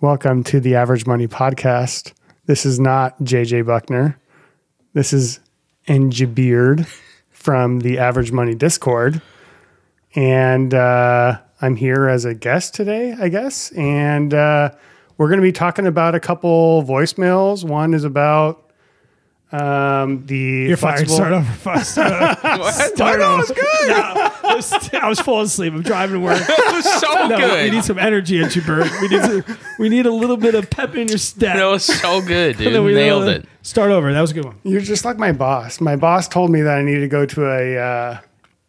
Welcome to the Average Money Podcast. This is not JJ Buckner. This is NG Beard from the Average Money Discord. And uh, I'm here as a guest today, I guess. And uh, we're going to be talking about a couple voicemails. One is about um, the You're fired. Start over. Start over. What? Start What? over. was good. No, I was, I was falling asleep. I'm driving to work. It was so No, good. we need some energy at you, Bert. We need to, we need a little bit of pep in your step. That was so good, dude. then we- Nailed it. Start over. That was a good one. You're just like my boss. My boss told me that I need to go to a uh,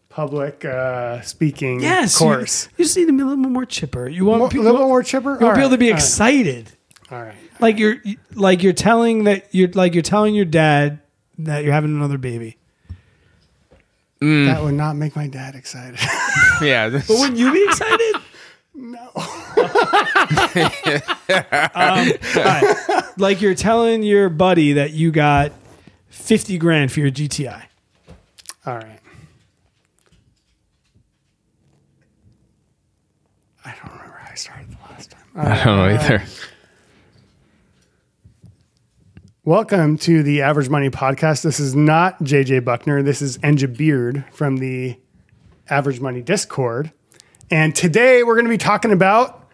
public uh, speaking Yes. you- course. You, just need to be a little bit more chipper. You want More, a little bit more chipper. you want people to be excited. All right. Like you're like you're telling that you're like you're telling your dad that you're having another baby. That would not make my dad excited. Yeah. this- But wouldn't you be excited? no. Um, all right. Like you're telling your buddy that you got 50 grand for your GTI. All right. I don't remember how I started the last time. All I right. don't know either. Welcome to the Average Money Podcast. This is not JJ Buckner. This is Enja Beard from the Average Money Discord. And today we're going to be talking about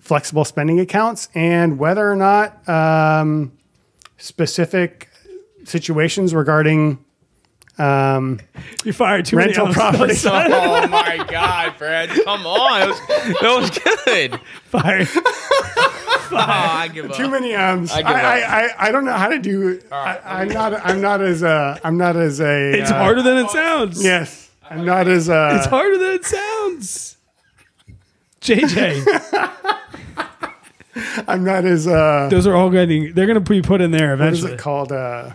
flexible spending accounts and whether or not um, specific situations regarding um, You fired too rental many property. Oh my God, Fred! Come on, that was, that was good. Fired. Oh, I give up. Too many ums. I, I give up. I, I, I don't know how to do. I, I'm not. I'm not as a. I'm not as a. It's uh, harder than it sounds. Yes, I'm not as uh It's harder than it sounds. JJ, I'm not as uh. those are all getting. They're going to be put in there What is eventually. it called? Uh,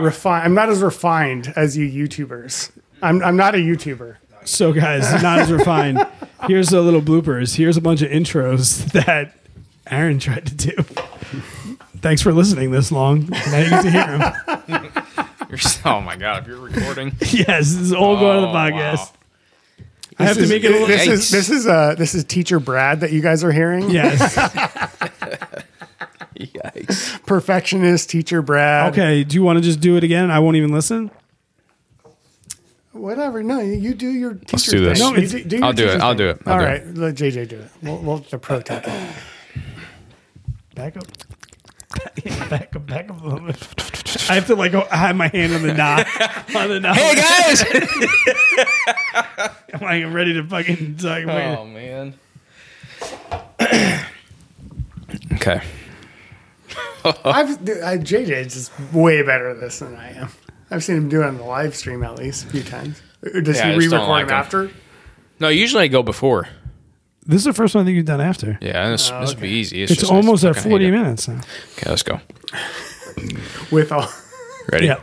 refined. I'm not as refined as you YouTubers. I'm. I'm not a YouTuber. So, guys, not as refined. Here's a little bloopers. Here's a bunch of intros that Aaron tried to do. Thanks for listening this long. Now you get to hear him. You're so- oh my God, if you're recording, Yes, this is all going to the Oh, podcast. wow. I have This to make it a little. This is this is uh this is teacher Brad that you guys are hearing. Yes. yikes! Perfectionist teacher Brad. Okay. Do you want to just do it again? I won't even listen. Whatever. No, you you do your teacher do this. thing. No, You it's- do your I'll do it. teacher I'll do it. I'll All do right, let JJ do it. We'll, we'll the pro take it. Back up. Back up. Back up a little bit. I have to like I have my hand on the knob. On the knob. Hey guys! I'm like I'm ready to fucking. Like, oh man. okay. I've dude, I, JJ is just way better at this than I am. I've seen him do it on the live stream at least a few times. Or Does Yeah, I he just don't re-record like him him. after? No, usually I go before. This is the first one that you've done after. Yeah, this, Oh, this would be easy. It's just almost at 40 minutes now. Okay, let's go. With all Ready? Yeah.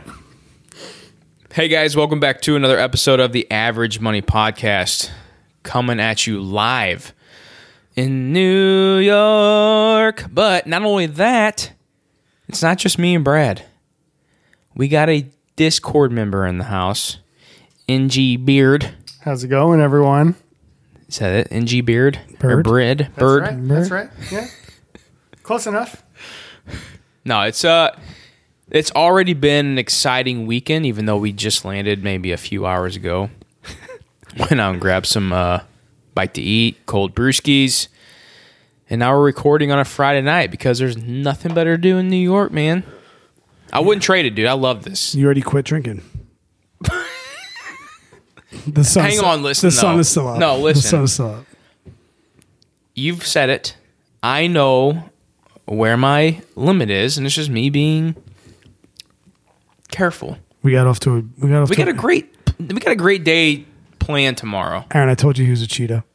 Hey guys, welcome back to another episode of the Average Money Podcast. Coming at you live in New York. But not only that, it's not just me and Brad. We got a Discord member in the house, NG Beard. how's it going, everyone? Is that it? NG Beard? Or Bird? Bread? That's Bird? right. That's right. Yeah, close enough. No, it's uh it's already been an exciting weekend, even though we just landed maybe a few hours ago. Went out and grabbed some uh bite to eat, cold brewskis. And now we're recording on a Friday night because there's nothing better to do in New York, man. I wouldn't trade it, dude. I love this. You already quit drinking. The sun Hang on, listen, The sun though. is still up. No, listen. The listen. sun is still up. You've said it. I know where my limit is, and it's just me being careful. We got off to a. We got off We to got a great we got a great day planned tomorrow. Aaron, I told you he was a cheetah.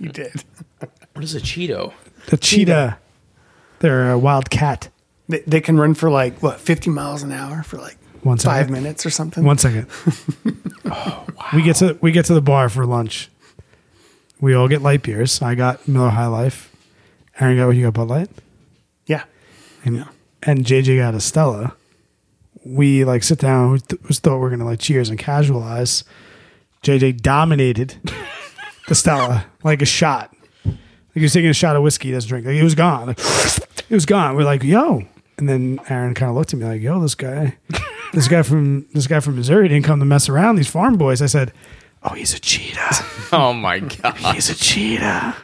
You did. What is a Cheeto? The cheetah. They're a wild cat. They, they can run for like what 50 miles an hour for like One second. five minutes or something. One second. Oh, We get to we get to the bar for lunch. We all get light beers. I got Miller High Life. Aaron got what you got Bud Light, Yeah. and and JJ got a Stella. We like sit down. We, th- we thought we are gonna like cheers and casualize. JJ dominated the Stella like a shot. Like he was taking a shot of whiskey. He doesn't drink. Like it was gone. Like, it was gone. We're like, yo. And then Aaron kind of looked at me like, yo, this guy, this guy from this guy from Missouri didn't come to mess around. These farm boys. I said, oh, he's a cheetah. Oh my god. He's a cheetah.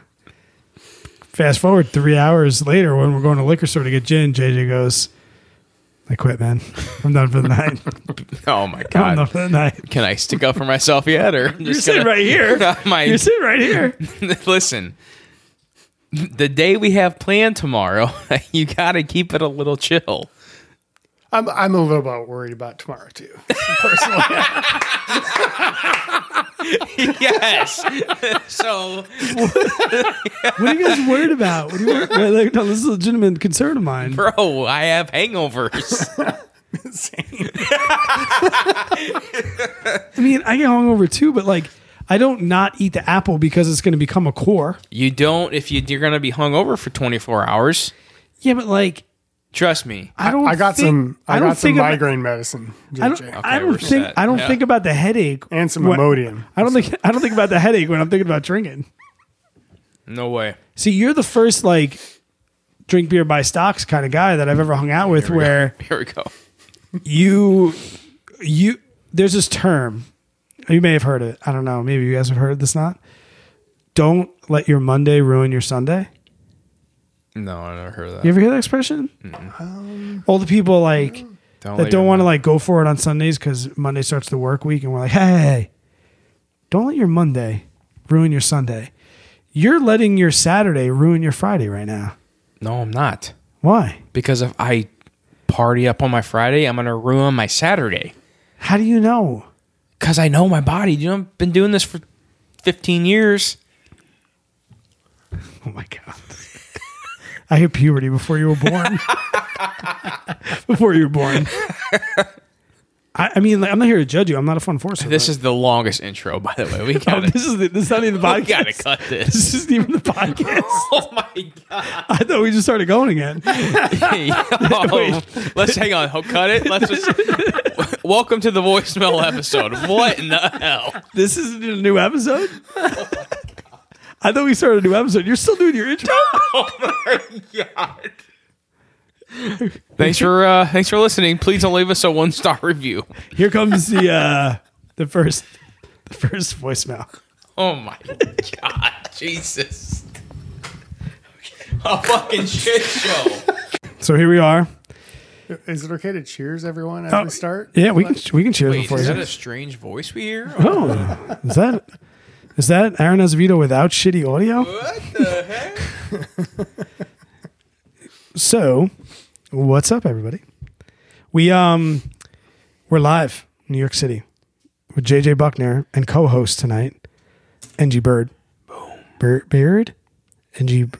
Fast forward three hours later, when we're going to liquor store to get gin, JJ goes, "I quit, man. I'm done for the night. Oh my I'm done god. for the night." Can I stick up for myself yet, or I'm You're just sitting gonna- right here. My- You're sitting right here. Listen, the day we have planned tomorrow, you got to keep it a little chill. I'm I'm a little bit worried about tomorrow too. Personally, yes. so What are you guys worried about? What are you worried? Well, like, no, this is a legitimate concern of mine. bro, I have hangovers. I mean, I get hungover too, but like, I don't not eat the apple because it's going to become a core. you don't if you, you're going to be hungover for 24 hours. Yeah, but like, Trust me. I don't. I got think- some I, don't got some think about- migraine medicine, I don't. JJ, I don't think. set. I don't Yeah. think about the headache and some when- Imodium. I don't think. I don't think about the headache when I'm thinking about drinking. No way. See, you're the first like drink beer by stocks kind of guy that I've ever hung out with where Here we go. you you there's this term. You may have heard it. I don't know. Maybe you guys have heard this not. Don't let your Monday ruin your Sunday. No, I never heard of that. You ever hear that expression? All the people like Don't that let don't your- want to like go for it on Sundays because Monday starts the work week, and we're like, hey, don't let your Monday ruin your Sunday. You're letting your Saturday ruin your Friday right now. No, I'm not. Why? Because if I party up on my Friday, I'm going to ruin my Saturday. How do you know? Because I know my body. You know, I've been doing this for 15 years. Oh my god. I hit puberty before you were born. before you were born. I, I mean, like, I'm not here to judge you. I'm not a fun forcer. This but- is the longest intro, by the way. We Oh, got to this is the, this is not even the we podcast. gotta cut this. This isn't even the podcast. Oh my god! I thought we just started going again. Oh, let's hang on. I'll Cut it. Let's just. Welcome to the voicemail episode. What in the hell? This isn't a new episode. I thought we started a new episode. You're still doing your intro. oh my god. Thanks for uh, thanks for listening. Please don't leave us a one star review. Here comes the uh, the first the first voicemail. Oh my god, Jesus! A fucking shit show. So here we are. Is it okay to cheers everyone as Oh, we start? Yeah, we can we can cheers Wait, before is you. that a strange voice we hear? Oh, is that is that Aaron Azevedo without shitty audio? What the heck? So, what's up, everybody? We um, we're live, in New York City, with JJ Buckner and co-host tonight, NG Bird. Boom. Bird, Beard, NG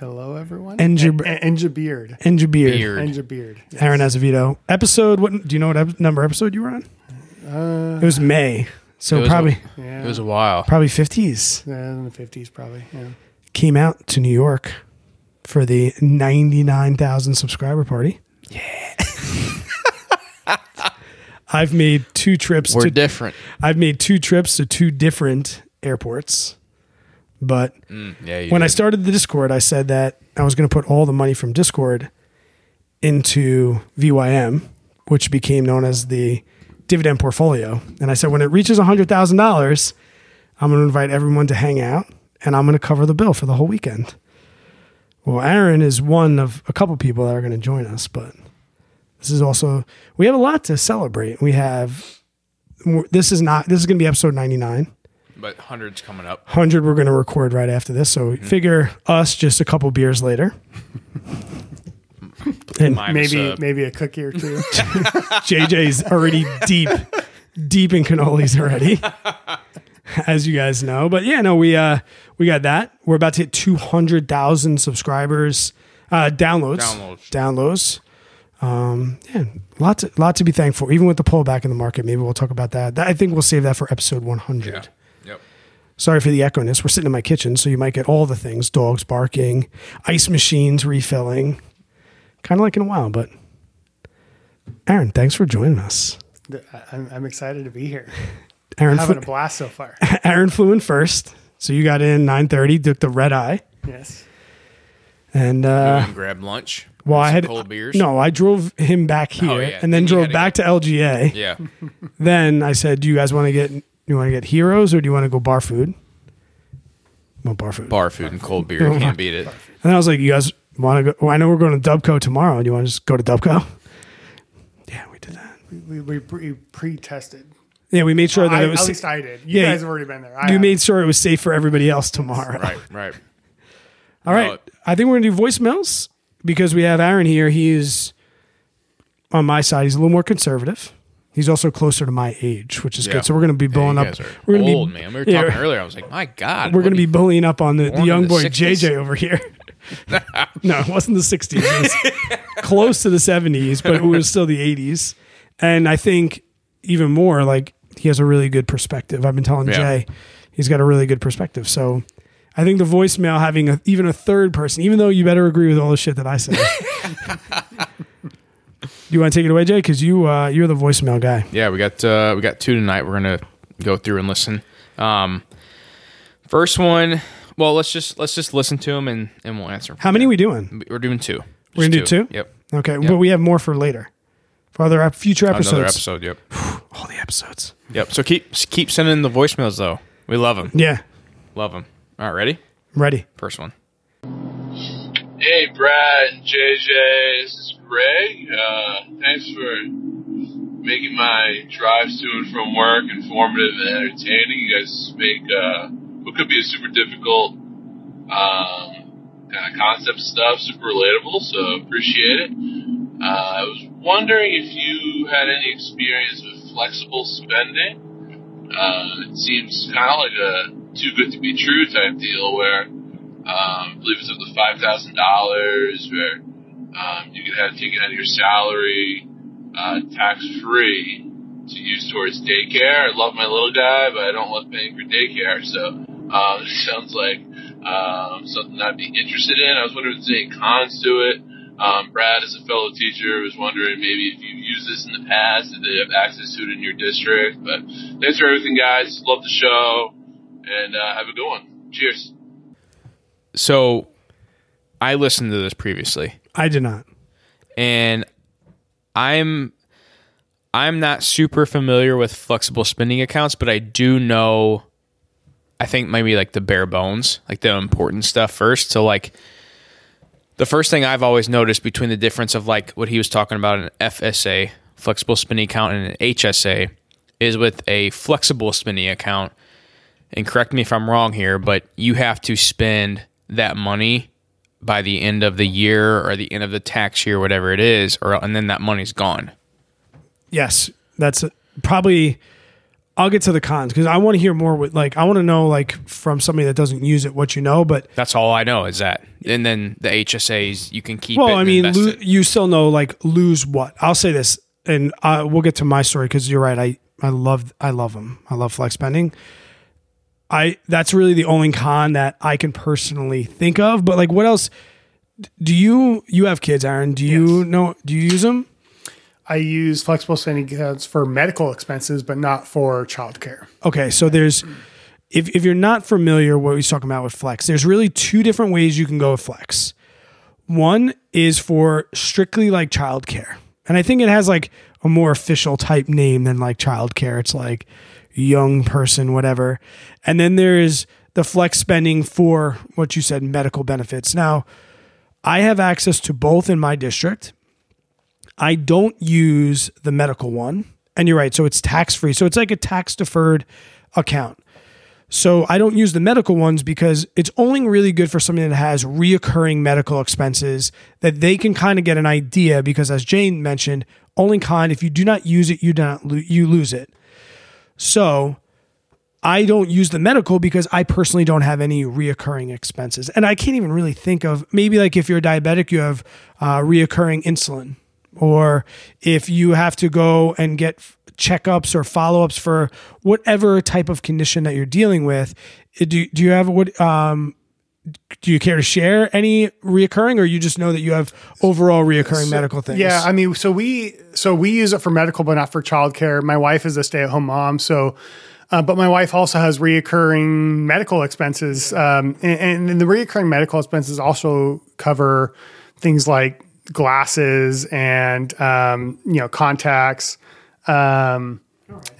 Hello everyone. NG En- Enja Beard. NG Beard. Beard. Enja Beard. Yes. Aaron Azevedo. Episode. What do you know? What ep- number episode you were on? Uh, It was May, so It was probably yeah, It was a while. probably fifties. yeah, in the fifties probably. Yeah. Came out to New York for the ninety nine thousand subscriber party. Yeah. I've made two trips We're to different. I've made two trips to two different airports. But Mm, yeah. You when I started the Discord, I said that I was going to put all the money from Discord into VYM, which became known as the dividend portfolio. And I said, when it reaches $100,000, I'm going to invite everyone to hang out and I'm going to cover the bill for the whole weekend. Well, Aaron is one of a couple people that are going to join us, but this is also, we have a lot to celebrate. We have, this is not, this is going to be episode 99. but hundreds coming up. 100 we're going to record right after this. So mm-hmm. figure us just a couple beers later. And Minus, Maybe uh, maybe a cookie or two. JJ's already deep, deep in cannolis already, as you guys know. But yeah, no, we uh we got that. We're about to hit 200,000 subscribers, uh, downloads, Downloads. downloads. Um, yeah, lot to, lot to be thankful. Even with the pullback in the market, maybe we'll talk about that. that I think we'll save that for episode 100. yeah. Yep. Sorry for the echoiness. We're sitting in my kitchen, so you might get all the things dogs barking, ice machines refilling. Kind of like in a while, but Aaron, thanks for joining us. I- I'm, I'm excited to be here. Aaron, Having flew, a blast so far. Aaron flew in first, so you got in 9:30, took the red eye. Yes. And You uh, went and grabbed lunch. well, I had cold beers. No, I drove him back here Oh, yeah. and then Then drove had to back to LGA. Yeah. Then I said, "Do you guys want to get you want to get heroes or do you want to go bar food?" Well, bar food. Bar food and cold beer. Can't beat it. And I was like, "You guys want to go? Well, I know we're going to Dubco tomorrow. Do you want to just go to Dubco?" Yeah, we did that. We, we pre- pre-tested. Yeah, we made sure that I, it was. at least I did. You Yeah, guys have already been there. I you haven't. made sure it was safe for everybody else tomorrow. Right, right. All right. No. I think we're going to do voicemails because we have Aaron here. He's on my side. He's a little more conservative. He's also closer to my age, which is Yeah. good. So we're going to be Yeah, blowing you up. are We're going to old, be man. We were yeah, talking earlier. I was like, my God. We're going to be bullying up on the, the young the boy 60s? JJ over here. no, it wasn't the 60s. It was close to the 70s, but it was still the 80s. And I think even more, like, he has a really good perspective. I've been telling Yeah. Jay, he's got a really good perspective. So I think the voicemail having a, even a third person, even though you better agree with all the shit that I say. you want to take it away, Jay? Because you uh, you're the voicemail guy. Yeah, we got uh, we got two tonight. We're gonna go through and listen. Um, first one. Well, let's just let's just listen to them and and we'll answer. How many are we doing? We're doing two. We're gonna Just do two? Yep. Okay, but we have more for later, for other ep- future episodes. Another episode. Yep. All the episodes. Yep. So keep keep sending the voicemails though. We love them. Yeah, Love them. All right, ready? ready. First one. Hey, Brad and JJ, this is Greg. Uh, thanks for making my drives to and from work informative and entertaining. You guys make uh, what could be a super difficult um, kind of concept stuff super relatable, so appreciate it. Uh, I was wondering if you had any experience with flexible spending. Uh, it seems kind of like a too good to be true type deal where um, I believe it's up to five thousand dollars, where um, you can have taken out of your salary, uh, tax free, to use towards daycare. I love my little guy, but I don't love paying for daycare. So um, it sounds like um, something I'd be interested in. I was wondering if there's any cons to it. Um, Brad, as a fellow teacher, was wondering maybe if you've used this in the past, if they have access to it in your district. But thanks for everything, guys. Love the show, and uh, have a good one. Cheers. So I listened to this previously. I did not. and I'm I'm not super familiar with flexible spending accounts, but I do know I think maybe like the bare bones, like the important stuff first. So like the first thing I've always noticed between the difference of like what he was talking about an FSA, flexible spending account and an HSA is with a flexible spending account and correct me if I'm wrong here, but you have to spend that money by the end of the year or the end of the tax year, whatever it is, or and then that money's gone. Yes, that's probably. I'll get to the cons because I want to hear more. With like, I want to know like from somebody that doesn't use it what you know. But That's all I know is that. And then the HSAs you can keep. it well, I mean, lo- it. you still know like lose what? I'll say this, and uh, we'll get to my story because you're right. I I love I love them. I love flex spending. I that's really the only con that I can personally think of. But like, what else? Do you you have kids, Aaron? Do you Yes. know? Do you use them? I use flexible spending accounts for medical expenses, but not for childcare. Okay, so there's if if you're not familiar what he's talking about with flex, there's really two different ways you can go with flex. One is for strictly like childcare. And I think it has like a more official type name than like childcare. It's like young person, whatever. And then there's the flex spending for what you said, medical benefits. Now, I have access to both in my district. I don't use the medical one. And you're right. So it's tax free. So it's like a tax deferred account. So I don't use the medical ones because it's only really good for somebody that has reoccurring medical expenses that they can kind of get an idea because as Jane mentioned, only con if you do not use it, you do not you lose it. So I don't use the medical because I personally don't have any reoccurring expenses. And I can't even really think of maybe like if you're a diabetic, you have uh, reoccurring insulin, or if you have to go and get checkups or follow ups for whatever type of condition that you're dealing with. Uh, Do, do you have what? Um, do you care to share any reoccurring, or you just know that you have overall reoccurring medical things? Yeah, I mean, so we so we use it for medical, but not for childcare. My wife is a stay at home mom, so Uh, but my wife also has reoccurring medical expenses, um, and, and the reoccurring medical expenses also cover things like glasses and um, you know contacts. Um,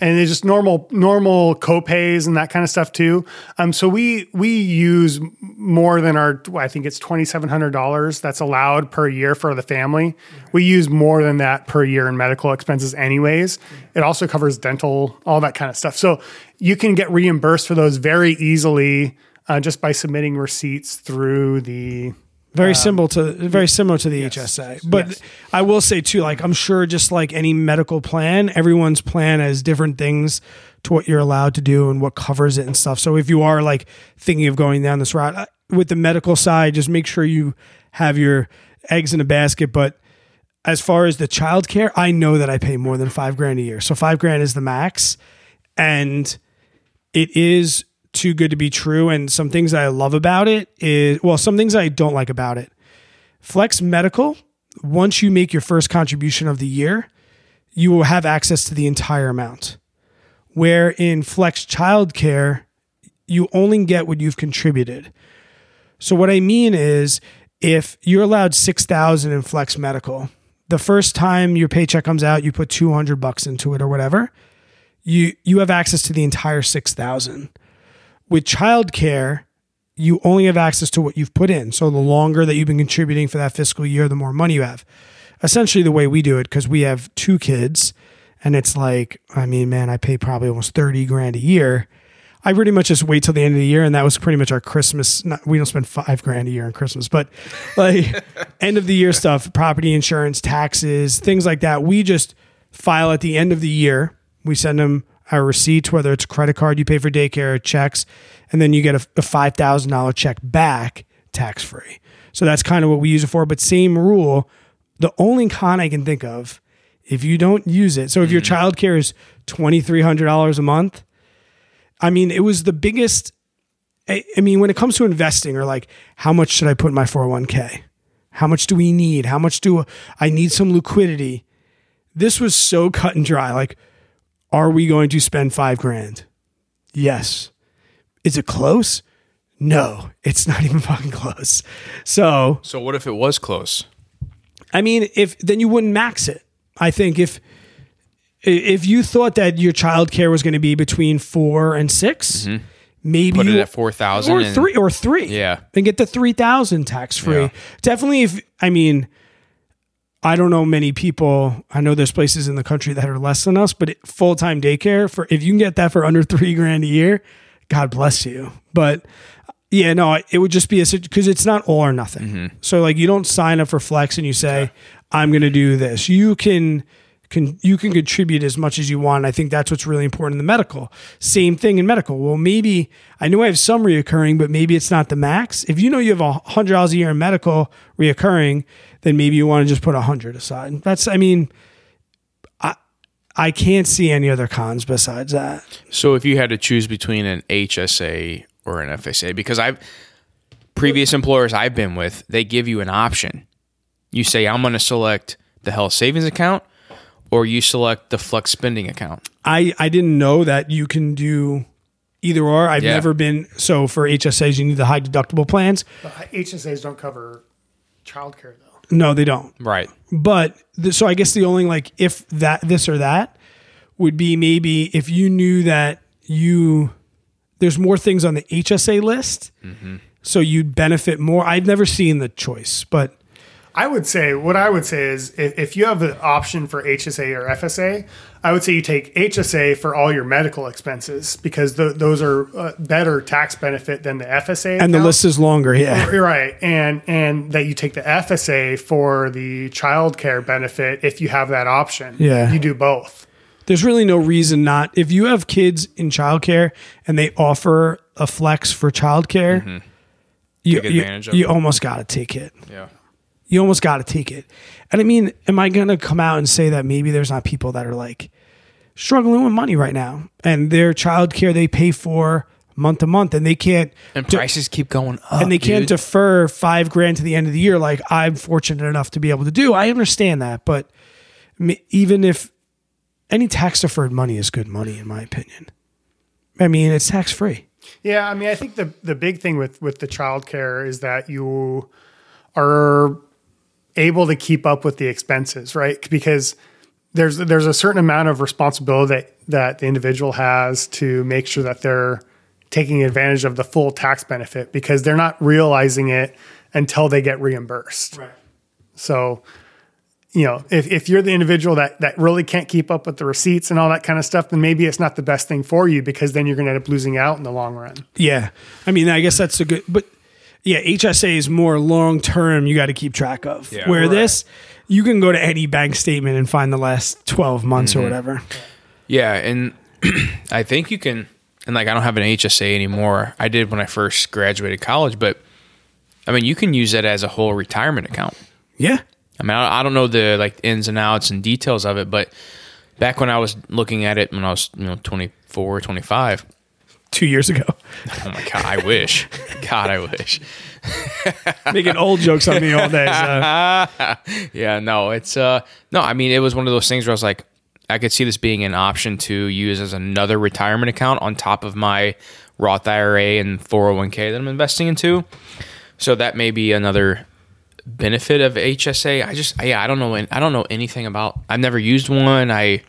and it's just normal normal copays and that kind of stuff too. Um, so we we use more than our I think it's twenty seven hundred dollars that's allowed per year for the family. We use more than that per year in medical expenses, anyways. It also covers dental, all that kind of stuff. So you can get reimbursed for those very easily uh, just by submitting receipts through the Very um, similar to very similar to the HSA. But Yes. I will say too, like I'm sure just like any medical plan, everyone's plan has different things to what you're allowed to do and what covers it and stuff. So if you are like thinking of going down this route with the medical side, just make sure you have your eggs in a basket. But as far as the childcare, I know that I pay more than five grand a year. So five grand is the max. And it is too good to be true. And some things I love about it is, well, some things I don't like about it. Flex Medical, once you make your first contribution of the year, you will have access to the entire amount. Where in Flex Childcare, you only get what you've contributed. So what I mean is if you're allowed 6000 in Flex Medical, the first time your paycheck comes out, you put 200 bucks into it or whatever, you you have access to the entire 6000. With childcare, you only have access to what you've put in. So the longer that you've been contributing for that fiscal year, the more money you have. Essentially, the way we do it, because we have two kids, and it's like, I mean, man, I pay probably almost 30 grand a year. I pretty much just wait till the end of the year, and that was pretty much our Christmas. Not, we don't spend five grand a year on Christmas, but like end of the year stuff, property insurance, taxes, things like that. We just file at the end of the year. We send them our receipts, whether it's a credit card you pay for daycare, or checks, and then you get a, a five thousand dollar check back tax free. So that's kind of what we use it for. But same rule. The only con I can think of, if you don't use it, so if your mm. child care is twenty three hundred dollars a month, I mean, it was the biggest. I, I mean, when it comes to investing, or like, how much should I put in my 401k? How much do we need? How much do I need some liquidity? This was so cut and dry. Like, are we going to spend five grand? Yes. Is it close? No, it's not even fucking close. So, So what if it was close? I mean, if then you wouldn't max it. I think if if you thought that your child care was going to be between four and 6 mm-hmm. maybe Put it you- at four thousand or three or three. Yeah. and get the three thousand tax free. Yeah. Definitely, if I mean, I don't know many people. I know there's places in the country that are less than us, but full time daycare for if you can get that for under three grand a year, God bless you. But yeah, no, it would just be a because it's not all or nothing. Mm-hmm. So like you don't sign up for flex and you say I'm going to do this. You can can you can contribute as much as you want. I think that's what's really important in the medical. Same thing in medical. Well, maybe I know I have some reoccurring, but maybe it's not the max. If you know you have a hundred dollars a year in medical reoccurring, then maybe you want to just put a hundred aside. That's I mean, I I can't see any other cons besides that. So if you had to choose between an HSA or an FSA, because I've previous employers I've been with, they give you an option. You say I'm going to select the health savings account, or you select the flex spending account. I I didn't know that you can do either or. I've Yeah. never been so for HSAs you need the high deductible plans. But HSAs don't cover childcare though. No, they don't. Right. But the, so I guess the only like if that this or that would be maybe if you knew that you there's more things on the HSA list, mm-hmm. so you'd benefit more. I've never seen the choice, but I would say what I would say is if, if you have the option for HSA or FSA, I would say you take HSA for all your medical expenses because th- those are uh, better tax benefit than the FSA. and the list is longer. Yeah, You're right, and and that you take the FSA for the child care benefit if you have that option. Yeah. you do both. there's really no reason not. If you have kids in childcare and they offer a flex for childcare, you, Take you, advantage of you almost got to take it. Yeah. You almost got to take it. And I mean, am I going to come out and say that maybe there's not people that are like struggling with money right now and their childcare they pay for month to month and they can't And de- prices keep going up. and they can't dude. defer five grand to the end of the year like I'm fortunate enough to be able to do. I understand that, but even if any tax deferred money is good money in my opinion. I mean, it's tax free. Yeah, I mean, I think the the big thing with with the childcare is that you are able to keep up with the expenses, right? Because there's there's a certain amount of responsibility that that the individual has to make sure that they're taking advantage of the full tax benefit because they're not realizing it until they get reimbursed. Right. So, you know, if, if you're the individual that that really can't keep up with the receipts and all that kind of stuff, then maybe it's not the best thing for you because then you're going to end up losing out in the long run. Yeah. I mean, I guess that's a good, but yeah, HSA is more long term. You got to keep track of. Yeah. Where Right. this, you can go to any bank statement and find the last twelve months Mm-hmm. or whatever. Yeah, and I think you can. And like, I don't have an HSA anymore. I did when I first graduated college, but I mean, you can use that as a whole retirement account. Yeah. I mean, I, I don't know the like ins and outs and details of it, but back when I was looking at it when I was you know 24, 25, Two years ago, oh my god, I wish, God, I wish. making old jokes on me all day. So. Yeah, no, it's uh, no, I mean, it was one of those things where I was like, I could see this being an option to use as another retirement account on top of my Roth IRA and 401k that I'm investing into. So that may be another benefit of HSA. I just, yeah, I don't know, I don't know anything about. I've never used one. I,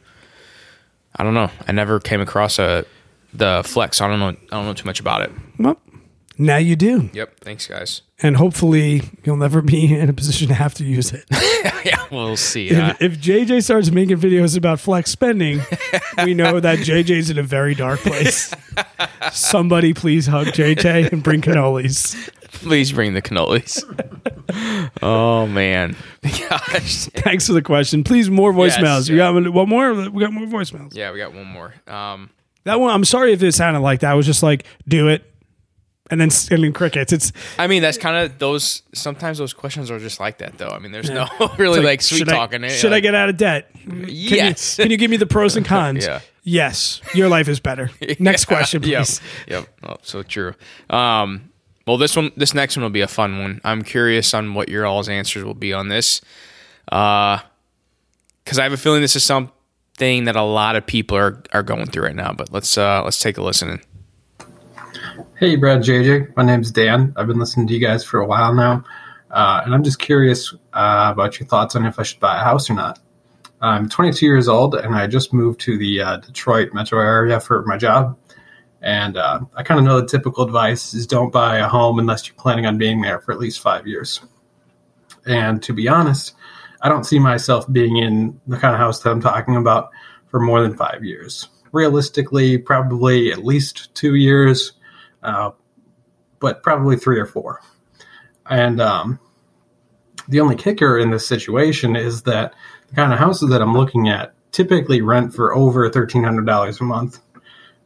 I don't know. I never came across a the Flex. I don't know. I don't know too much about it. Well, now you do, Yep. Thanks, guys. and hopefully you'll never be in a position to have to use it. yeah, we'll see. If, if JJ starts making videos about flex spending, we know that JJ's in a very dark place. Somebody please hug JJ and bring cannolis. please bring the cannolis. oh man, gosh. Thanks for the question. Please more Yes, voicemails. We got one more. We got more voicemails. Yeah, we got one more. Um, That one. I'm sorry if it sounded like that. I was just like, do it, and then and then crickets. It's I mean, that's kind of those. Sometimes those questions are just like that, though. I mean, there's no really like, sweet should talking. I, it. should I get out of debt? Can Yes. You, can you give me the pros and cons? Yeah. Yes. Your life is better. Next question, please. Yep. Yep. Oh, so true. Um, well, this one, this next one will be a fun one. I'm curious on what your all's answers will be on this, because I have a feeling this is something that a lot of people are are going through right now. But let's uh, let's take a listen. Hey, Brad JJ. My name's Dan. I've been listening to you guys for a while now. Uh, and I'm just curious uh, about your thoughts on if I should buy a house or not. I'm 22 years old and I just moved to the uh, Detroit metro area for my job. And uh, I kind of know the typical advice is don't buy a home unless you're planning on being there for at least five years. And to be honest, I don't see myself being in the kind of house that I'm talking about for more than five years. Realistically, probably at least two years, uh, but probably three or four. And um, the only kicker in this situation is that the kind of houses that I'm looking at typically rent for over $1,300 a month.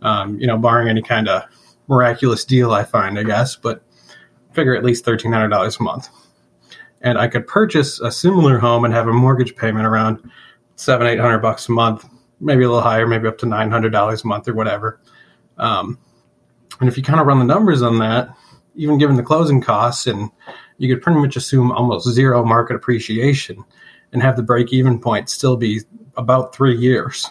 Um, you know, barring any kind of miraculous deal I find, I guess, but figure at least $1,300 a month. And I could purchase a similar home and have a mortgage payment around seven, eight hundred bucks a month, maybe a little higher, maybe up to nine hundred dollars a month or whatever. Um, and if you kind of run the numbers on that, even given the closing costs, and you could pretty much assume almost zero market appreciation and have the break even point still be about three years.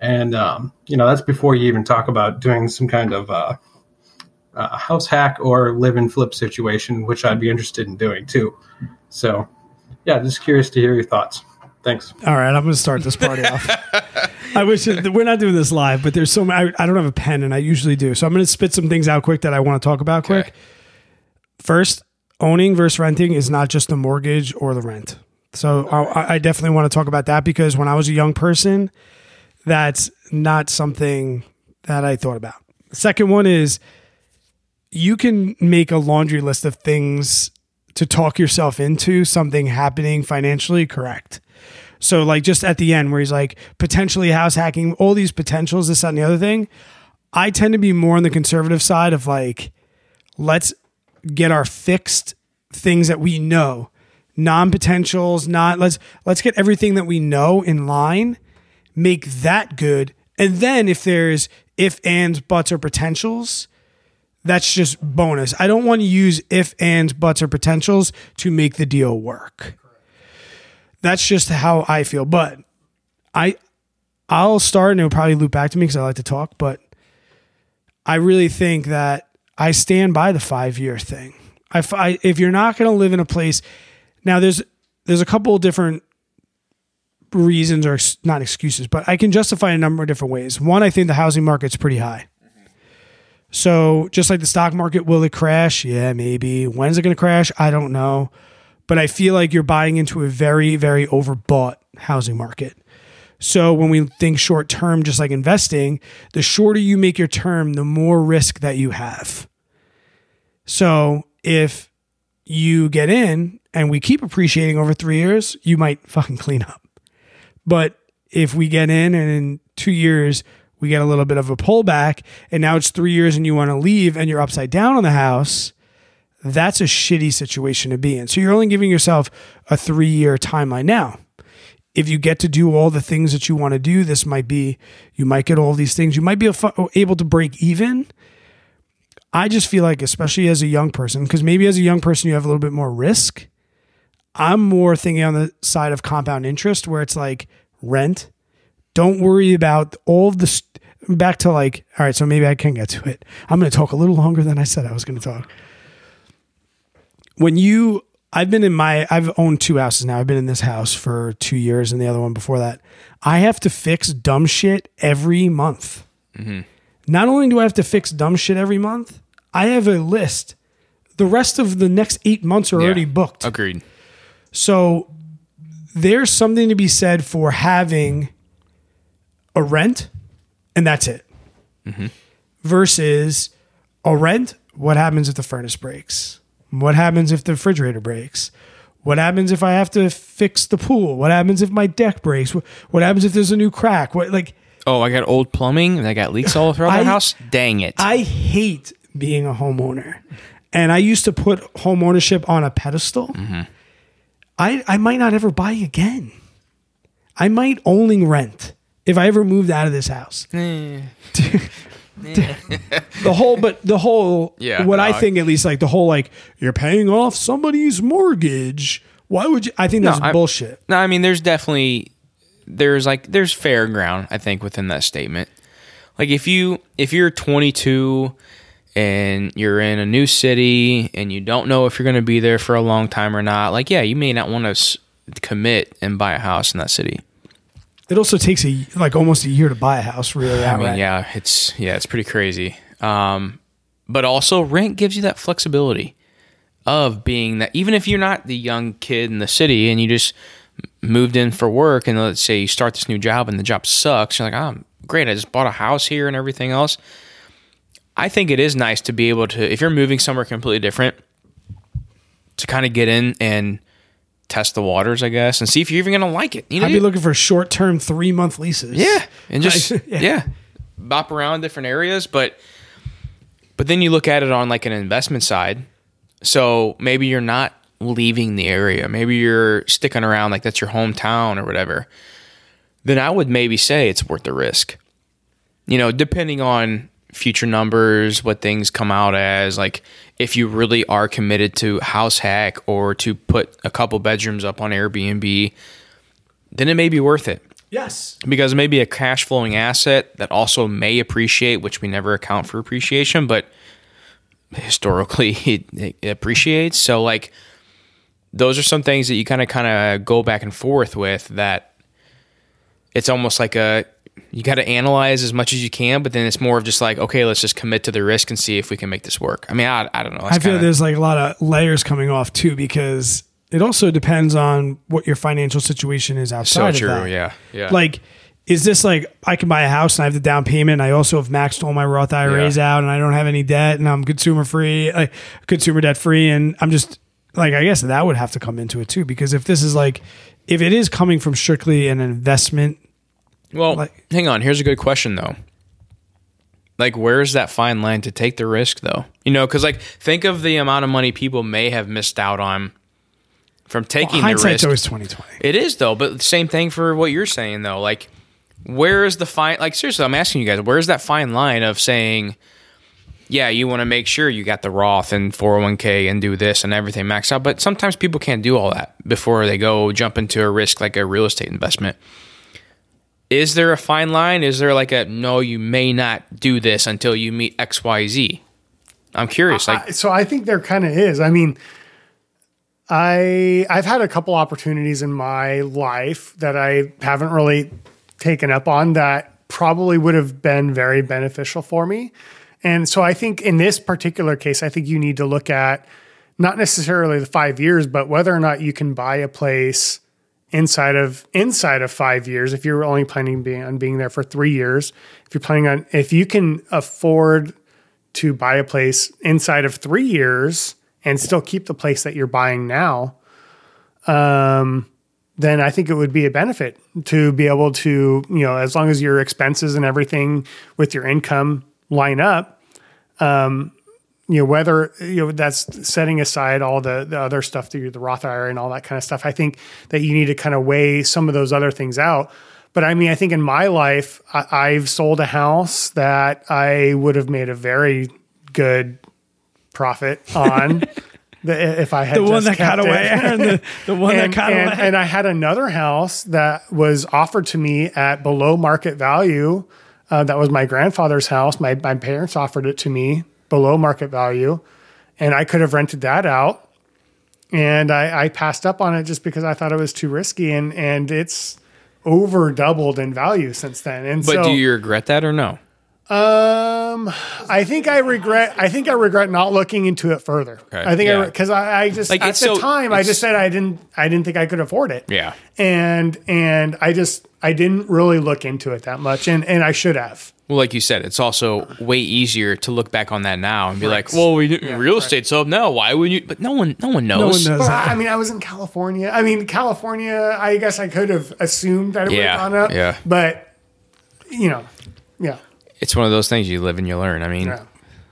And, um, you know, that's before you even talk about doing some kind of uh, uh, house hack or live and flip situation, which I'd be interested in doing too. So, yeah, just curious to hear your thoughts. Thanks. All right, I'm going to start this party off. I wish it, we're not doing this live, but there's so many. I, I don't have a pen, and I usually do. So I'm going to spit some things out quick that I want to talk about quick. First, owning versus renting is not just the mortgage or the rent. So I, I definitely want to talk about that because when I was a young person, that's not something that I thought about. The second one is you can make a laundry list of things to talk yourself into something happening financially correct. So like just at the end where he's like potentially house hacking, all these potentials, this, that, and the other thing. I tend to be more on the conservative side of like, let's get our fixed things that we know, non-potentials, not let's let's get everything that we know in line, make that good. And then if there's if and buts or potentials, that's just bonus. I don't want to use if and buts or potentials to make the deal work. That's just how I feel. But I I'll start and it'll probably loop back to me because I like to talk. But I really think that I stand by the five year thing. I, f- I- if you're not going to live in a place, now there's there's a couple of different reasons or not excuses, but I can justify a number of different ways. One, I think the housing market's pretty high. So just like the stock market, will it crash? Yeah, maybe. When's it going to crash? I don't know. But I feel like you're buying into a very, very overbought housing market. So when we think short term, just like investing, the shorter you make your term, the more risk that you have. So if you get in and we keep appreciating over three years, you might fucking clean up. But if we get in and in two years we get a little bit of a pullback and now it's three years and you want to leave and you're upside down on the house, that's a shitty situation to be in. So you're only giving yourself a three year timeline. Now, if you get to do all the things that you want to do, this might be, you might get all these things. You might be able to break even. I just feel like, especially as a young person, because maybe as a young person, you have a little bit more risk. I'm more thinking on the side of compound interest where it's like rent. Don't worry about all the back to like, all right, so maybe I can get to it. I'm going to talk a little longer than I said I was going to talk. When you, I've been in my, I've owned two houses now. I've been in this house for two years and the other one before that. I have to fix dumb shit every month. Mm-hmm. Not only do I have to fix dumb shit every month, I have a list. The rest of the next eight months are already booked. Agreed. So there's something to be said for having a rent and that's it. Versus a rent, what happens if the furnace breaks? What happens if the refrigerator breaks? What happens if I have to fix the pool? What happens if my deck breaks? What, happens if there's a new crack? What like Oh, I got old plumbing and I got leaks all throughout I- the house. Dang it. I hate being a homeowner. And I used to put home ownership on a pedestal. Mm-hmm. I, I might not ever buy again. I might only rent if I ever moved out of this house. The whole, but the whole, Yeah, what I no, I- think at least, like the whole, like you're paying off somebody's mortgage. Why would you? I think that's I- bullshit. No, I mean there's definitely there's like there's fair ground I think within that statement. Like if you if you're 22 and you're in a new city and you don't know if you're going to be there for a long time or not, like yeah, you may not want to s- commit and buy a house in that city. It also takes a like almost a year to buy a house. Really, I mean, yeah, it's yeah, it's pretty crazy. Um, but also rent gives you that flexibility of being that even if you're not the young kid in the city and you just moved in for work and let's say you start this new job and the job sucks, you're like, oh, great, I just bought a house here and everything else. I think it is nice to be able to, if you're moving somewhere completely different, to kind of get in and test the waters, I guess, and see if you're even going to like it. You know, I'd be looking for short term three month leases. yeah, and just yeah. yeah. bop around different areas, but but then you look at it on like an investment side. So maybe you're not leaving the area. Maybe you're sticking around like that's your hometown or whatever. Then I would maybe say it's worth the risk. You know, depending on future numbers, what things come out as, like if you really are committed to house hack or to put a couple bedrooms up on Airbnb, then it may be worth it Yes. because it may be a cash flowing asset that also may appreciate, which we never account for appreciation, but historically it, it appreciates. So like those are some things that you kind of kind of go back and forth with that it's almost like a you got to analyze as much as you can, but then it's more of just like, okay, let's just commit to the risk and see if we can make this work. I mean, I, I don't know. That's I feel kinda- there's like a lot of layers coming off too because it also depends on what your financial situation is outside. so true. of that. Yeah. Yeah. Like, is this like I can buy a house and I have the down payment? And I also have maxed all my Roth IRAs Yeah. out and I don't have any debt and I'm consumer free, like consumer debt free, and I'm just like I guess that would have to come into it too because if this is like if it is coming from strictly an investment, Well, Like- hang on. Here's a good question though. Like, where's that fine line to take the risk though? You know, because like think of the amount of money people may have missed out on from taking the hindsight's risk. always twenty twenty. It is though, but same thing for what you're saying though. Like, where is the fine? Like, seriously, I'm asking you guys, where's that fine line of saying, yeah, you want to make sure you got the Roth and 401k and do this and everything maxed out, but sometimes people can't do all that before they go jump into a risk like a real estate investment. Is there a fine line? Is there like a no, you may not do this until you meet X, Y, Z? I'm curious. Like, I- so I think there kind of is. I mean, I I've had a couple opportunities in my life that I haven't really taken up on that probably would have been very beneficial for me. And so I think in this particular case, I think you need to look at not necessarily the five years, but whether or not you can buy a place inside of inside of five years. If you're only planning being, on being there for three years, if you're planning on if you can afford to buy a place inside of three years and still keep the place that you're buying now, um, then I think it would be a benefit to be able to, you know, as long as your expenses and everything with your income line up, um, you know, whether, you know, that's setting aside all the, the other stuff through the Roth IRA and all that kind of stuff. I think that you need to kind of weigh some of those other things out. But I mean, I think in my life, I, I've sold a house that I would have made a very good profit on. the, if I had The one that got away. Aaron, the, the one and, that got and, away. and I had another house that was offered to me at below market value. Uh, that was my grandfather's house. My my parents offered it to me below market value, and I could have rented that out. And I, I passed up on it just because I thought it was too risky, and and it's over doubled in value since then. And but so, do you regret that or no? um, I think I regret. I think I regret not looking into it further. I think yeah. I because I, I just Like, at the so- time I just said I didn't. I didn't think I could afford it. Yeah. and and I just I didn't really look into it that much, and and I should have. Well, like you said, it's also way easier to look back on that now and be like, "Well, we real estate's up now. Why would you?" But no one, no one knows. knows. But I mean, I was in California. I mean, California. I guess I could have assumed that it would Yeah, have gone up. yeah. but you know, yeah. It's one of those things you live and you learn. I mean, yeah.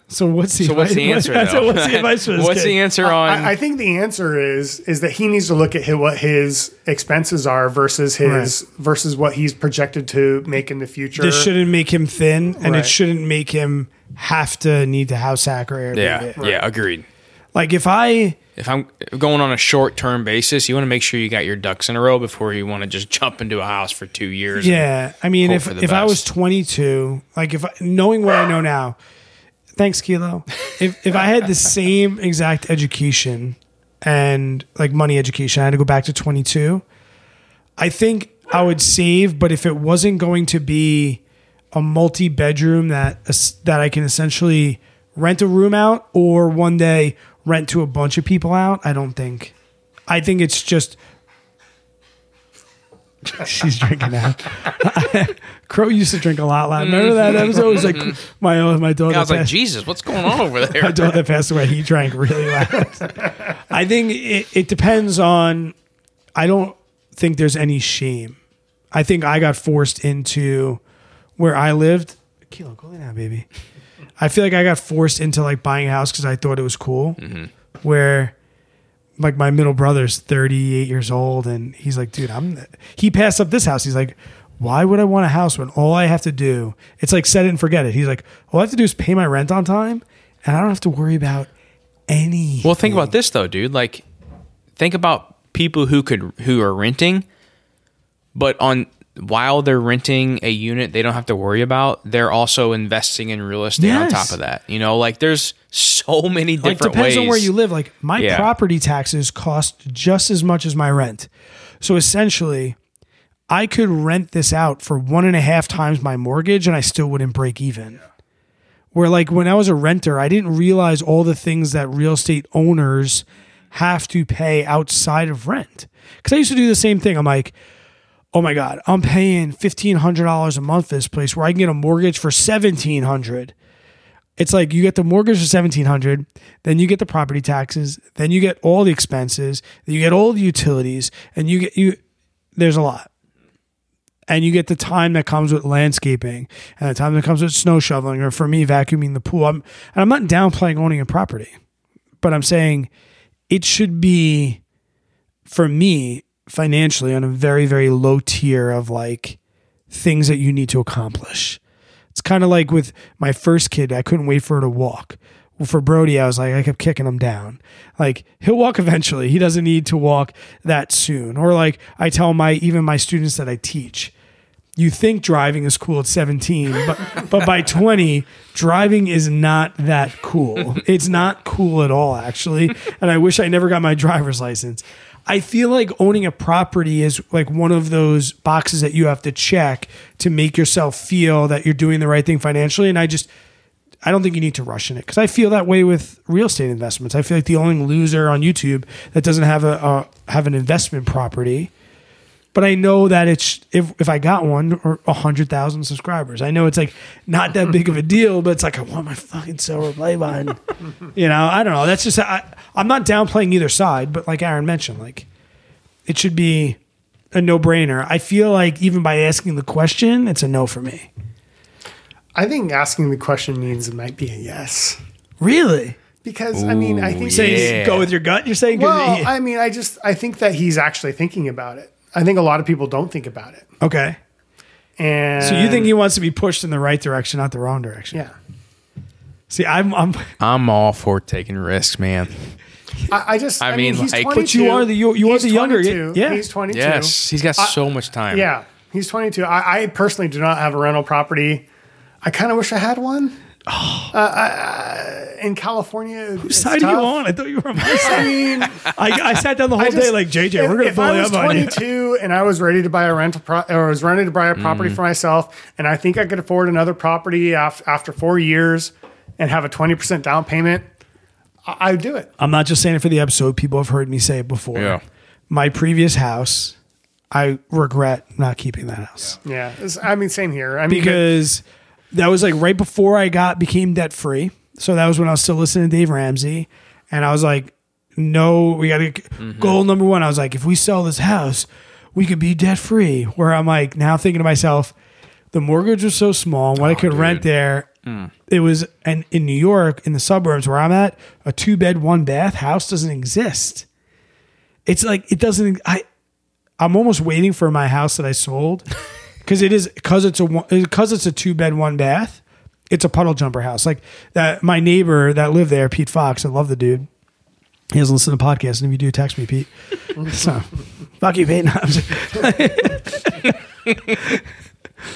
So what's the so what's the advice- answer? so though? what's the advice for this What's kid? the answer on? I, I think the answer is is that he needs to look at his, what his expenses are versus his versus what he's projected to make in the future. This shouldn't make him thin, and Right. it shouldn't make him have to need to house hack or Airbnb yeah, it. yeah, agreed. Like if I If I'm going on a short term basis, you want to make sure you got your ducks in a row before you want to just jump into a house for two years. Yeah, I mean, hope if for the if I was 22, like if I, knowing what I know now, thanks Kilo. If if I had the same exact education and like money education, I had to go back to 22. I think I would save, but if it wasn't going to be a multi bedroom that that I can essentially rent a room out or one day rent to a bunch of people out, I don't think. I think it's just She's drinking now. Crow used to drink a lot. Last. Remember that episode? It was like my uh, my daughter. I was like, passed- Jesus, what's going on over there? my daughter passed away. He drank really loud. I think it, it depends on. I don't think there's any shame. I think I got forced into where I lived. Kilo, go lay down, baby. I feel like I got forced into like buying a house because I thought it was cool. Where like my middle brother's 38 years old and he's like dude i'm he passed up this house he's like why would i want a house when all i have to do it's like set it and forget it he's like all i have to do is pay my rent on time and i don't have to worry about any Well, think about this though, dude. Like, think about people who could who are renting, but on while they're renting a unit, they don't have to worry about. They're also investing in real estate on top of that. You know, like there's so many like different depends ways. on where you live. Like my Yeah. property taxes cost just as much as my rent. So essentially i could rent this out for one and a half times my mortgage and i still wouldn't break even. Where like when i was a renter i didn't realize all the things that real estate owners have to pay outside of rent. Because i used to do the same thing. I'm like oh my god i'm paying $1500 a month for this place where i can get a mortgage for 1700 it's like you get the mortgage for seventeen hundred, then you get the property taxes, then you get all the expenses, you get all the utilities, and you get you. There's a lot, and you get the time that comes with landscaping, and the time that comes with snow shoveling, or for me, vacuuming the pool. I'm and I'm not downplaying owning a property, but I'm saying it should be for me financially on a very very low tier of like things that you need to accomplish. It's kind of like with my first kid, I couldn't wait for her to walk. Well, for Brody, I was like, I kept kicking him down. Like, he'll walk eventually. He doesn't need to walk that soon. Or like I tell my even my students that I teach, you think driving is cool at 17, but but by 20, driving is not that cool. It's not cool at all, actually. And I wish I never got my driver's license. I feel like owning a property is like one of those boxes that you have to check to make yourself feel that you're doing the right thing financially. And I just I don't think you need to rush in it because I feel that way with real estate investments. I feel like the only loser on YouTube that doesn't have a, a have an investment property. But I know that it's if if I got one or a hundred thousand subscribers, I know it's like not that big of a deal. But it's like I want my fucking silver play button. you know, I don't know. That's just I, I'm not downplaying either side, but like Aaron mentioned, like it should be a no brainer. I feel like even by asking the question, it's a no for me. I think asking the question means it might be a yes. Really? Because I mean, I think Saying Yeah. go with your gut. You're saying 'Cause Well, he- I mean, I just I think that he's actually thinking about it. I think a lot of people don't think about it. okay. And So you think he wants to be pushed in the right direction, not the wrong direction? Yeah. See, I'm, I'm I'm all for taking risks, man. I, I just I I, mean, mean, he's like- 22. But you are the- you- you are He's the younger- 22. yeah. He's 22. Yes, he's got so much time. Yeah, he's 22. I, I personally do not have a rental property. I kind of wish I had one. Uh, uh, in California, Whose side are you on? I thought you were on my side. I mean, I, I sat down the whole just- day like JJ. if- we're gonna if bully was up on you. I was 22 and I was ready to buy a rental pro- or was ready to buy a property Mm. for myself, and I think I could afford another property after after four years and have a 20 percent down payment. I, I would do it. I'm not just saying it for the episode. People have heard me say it before. Yeah. My previous house, I regret not keeping that house Yeah, It's- I mean, same here. I mean, because that was like right before I got became debt free. So that was when I was still listening to Dave Ramsey, and I was like, "No, we got to mm-hmm. goal number one." I was like, "If we sell this house, we could be debt free." Where I'm like now thinking to myself, the mortgage was so small, and what I oh, could rent there. Mm. It was, and in New York, in the suburbs where I'm at, a two bed, one bath house doesn't exist. It's like it doesn't. I I'm almost waiting for my house that I sold because it is because it's a because it's a two bed one bath. It's a puddle jumper house like that. My neighbor that lived there, Pete Fox, I love the dude. He doesn't listen to podcasts, and if you do, text me, Pete. so, fuck you, Pete. No,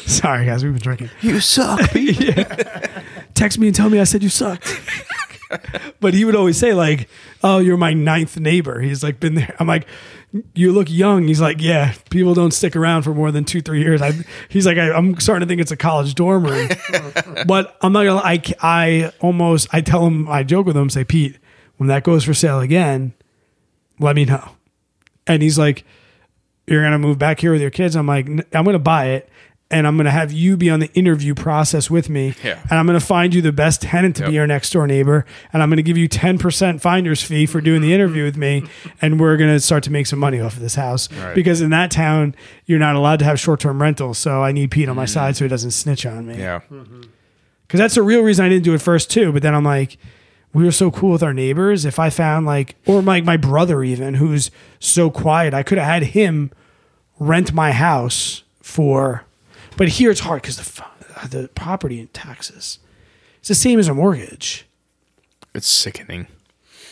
Sorry, guys, we've been drinking. You suck. Pete. Text me and tell me I said you sucked. But he would always say like, "Oh, you're my ninth neighbor." He's like been there. I'm like, "You look young." He's like, "Yeah, people don't stick around for more than two, three years." I, he's like, I, "I'm starting to think it's a college dorm room." but I'm not gonna. I I almost I tell him I joke with him say, "Pete, when that goes for sale again, let me know." And he's like, "You're gonna move back here with your kids?" I'm like, "I'm gonna buy it." And I'm gonna have you be on the interview process with me, Yeah. and I'm gonna find you the best tenant to be Yep. your next door neighbor, and I'm going to give you 10% finder's fee for doing the interview with me, and we're going to start to make some money off of this house. Right. Because in that town, you're not allowed to have short term rentals, so I need Pete on my mm. side so he doesn't snitch on me. Yeah. Mm-hmm. Because that's the real reason I didn't do it first too. But then I'm like, we were so cool with our neighbors. If I found like, or like my brother even, who's so quiet, I could have had him rent my house for. But here it's hard because the the property and taxes. It's the same as a mortgage. It's sickening.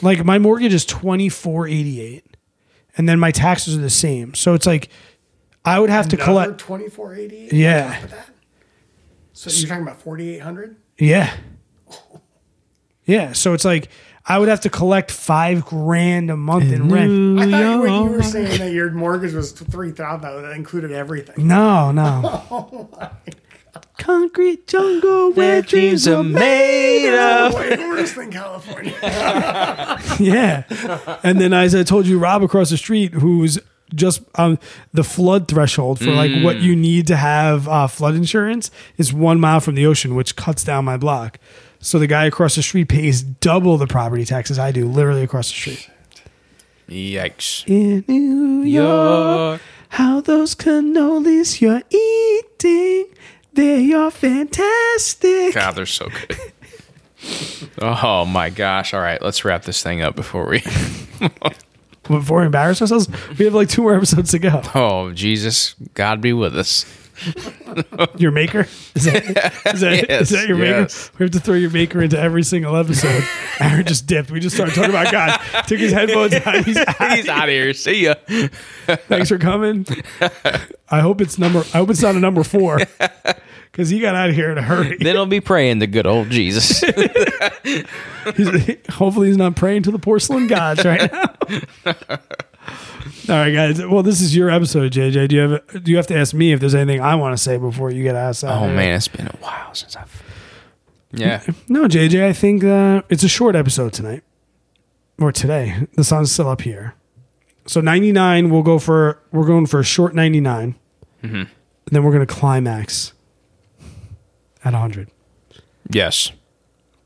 Like my mortgage is twenty four eighty eight, and then my taxes are the same. So it's like I would have to collect. 2480. Yeah, So you're talking about 4800. yeah, yeah. So it's like I would have to collect five grand a month in rent. I thought when you were saying that your mortgage was 3000 that included everything. No, no. Concrete jungle where dreams are made of. Way worse than California. Yeah. And then as I told you, Rob across the street, who's just um, the flood threshold for like what you need to have uh, flood insurance is one mile from the ocean, which cuts down my block. So the guy across the street pays double the property taxes I do, literally across the street. Yikes. In New York, how those cannolis you're eating, they are fantastic. God, they're so good. oh my gosh. All right, let's wrap this thing up before we. Before we embarrass ourselves, we have like two more episodes to go. Oh, Jesus. God be with us. Your maker? Is that, is that, Yes, is that your yes. maker? We have to throw your maker into every single episode. Aaron just dipped. We just started talking about God. Took his headphones out. He's out. He's out of here. See ya. Thanks for coming. I hope it's number. I hope it's not a number four because he got out of here in a hurry. Then he'll be praying to good old Jesus. He's, hopefully, he's not praying to the porcelain gods right now. All right, guys. Well, this is your episode, JJ. Do you have do you have to ask me if there's anything I want to say before you get asked? out oh man, it's been a while since I've. Yeah. No, JJ. I think uh, it's a short episode tonight or today. The sun's still up here, so 99. We'll go for we're going for a short 99, Mm-hmm. and then we're going to climax at 100. Yes.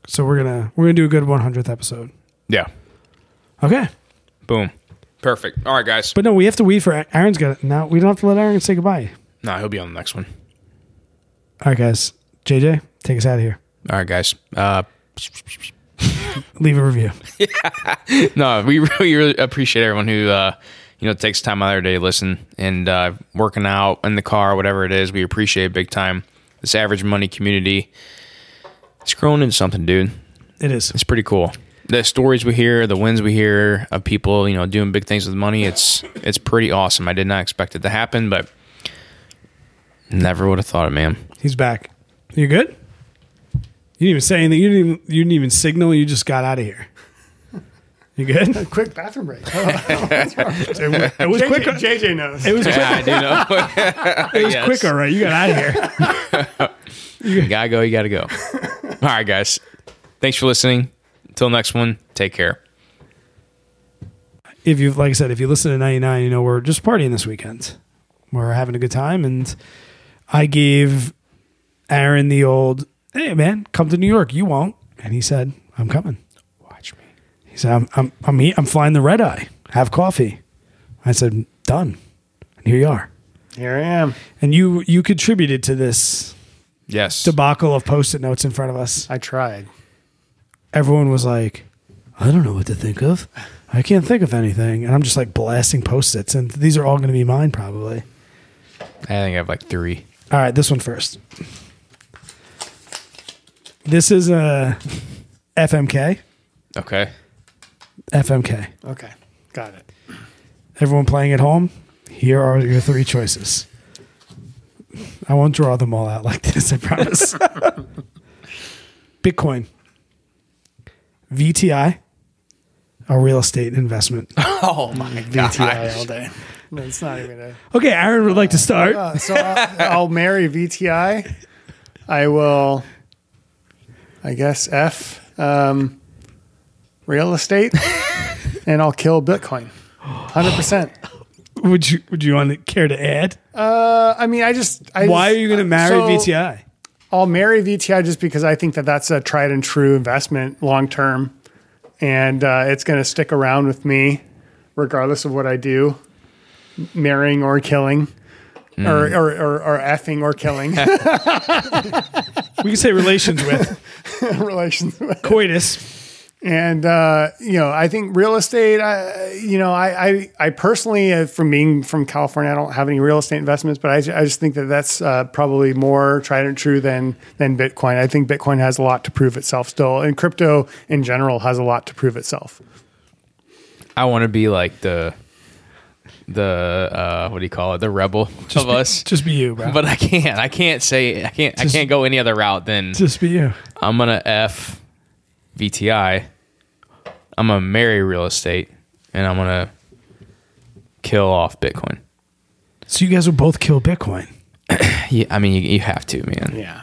So we're gonna we're gonna do a good 100th episode. Yeah. Okay, Boom. Perfect. All right, guys. but no, we have to wait for Aaron's got now. We don't have to let Aaron say goodbye. No, he'll be on the next one. All right, guys. JJ, take us out of here. All right, guys. Uh, Leave a review. no, we really, really appreciate everyone who uh, you know takes time out of their day to listen and uh, working out in the car, whatever it is. We appreciate it big time. This average money community, it's growing into something, dude. It is. It's pretty cool. The stories we hear, the wins we hear of people, you know, doing big things with money. It's it's pretty awesome. I did not expect it to happen, but never would have thought it, man. He's back. You good? You didn't even say anything. You didn't even, you didn't even signal. You just got out of here. You good? Quick bathroom break. It was JJ, quick. JJ knows. It was quick. Yeah, I do know. It was quick. All right. You got out of here. You gotta go. You gotta go. All right, guys. Thanks for listening. Until next one. Take care. If you, like I said, if you listen to 99, you know we're just partying this weekend. We're having a good time, and I gave Aaron the old, "Hey man, come to New York. You won't." And he said, "I'm coming." Watch me. He said, "I'm I'm I'm, he- I'm flying the red eye. Have coffee." I said, "Done." And here you are. Here I am. And you you contributed to this Yes. debacle of post-it notes in front of us. I tried. Everyone was like, "I don't know what to think of. I can't think of anything." And I'm just like blasting post-its, and these are all going to be mine probably. I think I have like three. All right, this one first. This is uh, a FMK. Okay. FMK. Okay. Got it. Everyone playing at home, here are your three choices. I won't draw them all out like this, I promise. Bitcoin, VTI, a real estate investment. Oh my god. VTI all day. No, it's not even a. Okay, Aaron would like to start. Uh, so I'll, I'll marry VTI. I will, I guess, F um, real estate, and I'll kill Bitcoin. Hundred percent. Would you Would you want to care to add? Uh, I mean, I just. I Why are you going to marry so VTI? I'll marry VTI just because I think that that's a tried and true investment long term, and uh, it's going to stick around with me, regardless of what I do, marrying or killing, or, or, or or effing or killing We can say relations with relations. with- coitus. And uh, you know, I think real estate. I, you know, I, I, I personally, uh, from being from California, I don't have any real estate investments, but I, ju- I just think that that's uh, probably more tried and true than than Bitcoin. I think Bitcoin has a lot to prove itself still, and crypto in general has a lot to prove itself. I want to be like the the uh what do you call it? The rebel of us. Just be you, bro. But I can't. I can't say I can't I can't go any other route than Just be you. I'm gonna F VTI. I'm gonna marry real estate and I'm gonna kill off Bitcoin. So you guys will both kill Bitcoin. Yeah, I mean you, you have to, man. Yeah,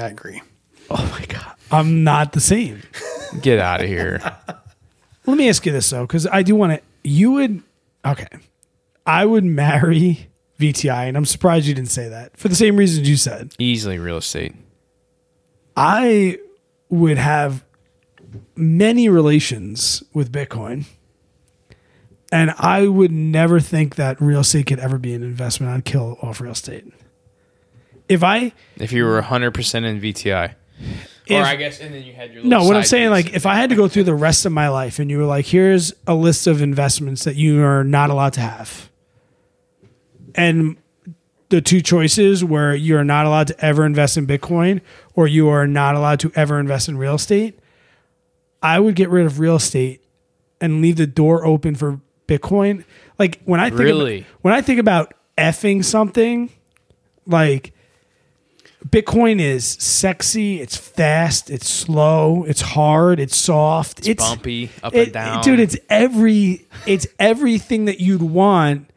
I agree. Oh my god. I'm not the same. Get out of here. Let me ask you this though, because I do want to. You would okay. I would marry VTI, and I'm surprised you didn't say that for the same reasons you said. Easily real estate. I would have many relations with Bitcoin, and I would never think that real estate could ever be an investment. I'd kill off real estate. If I If you were 100% in VTI. If- or I guess, and then you had your No, what I'm saying, piece. like, if I had to go through the rest of my life and you were like, here's a list of investments that you are not allowed to have. And the two choices where you're not allowed to ever invest in Bitcoin or you are not allowed to ever invest in real estate, I would get rid of real estate and leave the door open for Bitcoin. Like when I think Really? about, when I think about effing something, like Bitcoin is sexy, it's fast, it's slow, it's hard, it's soft, it's, bumpy, up it- and down. Dude, it's every it's everything that you'd want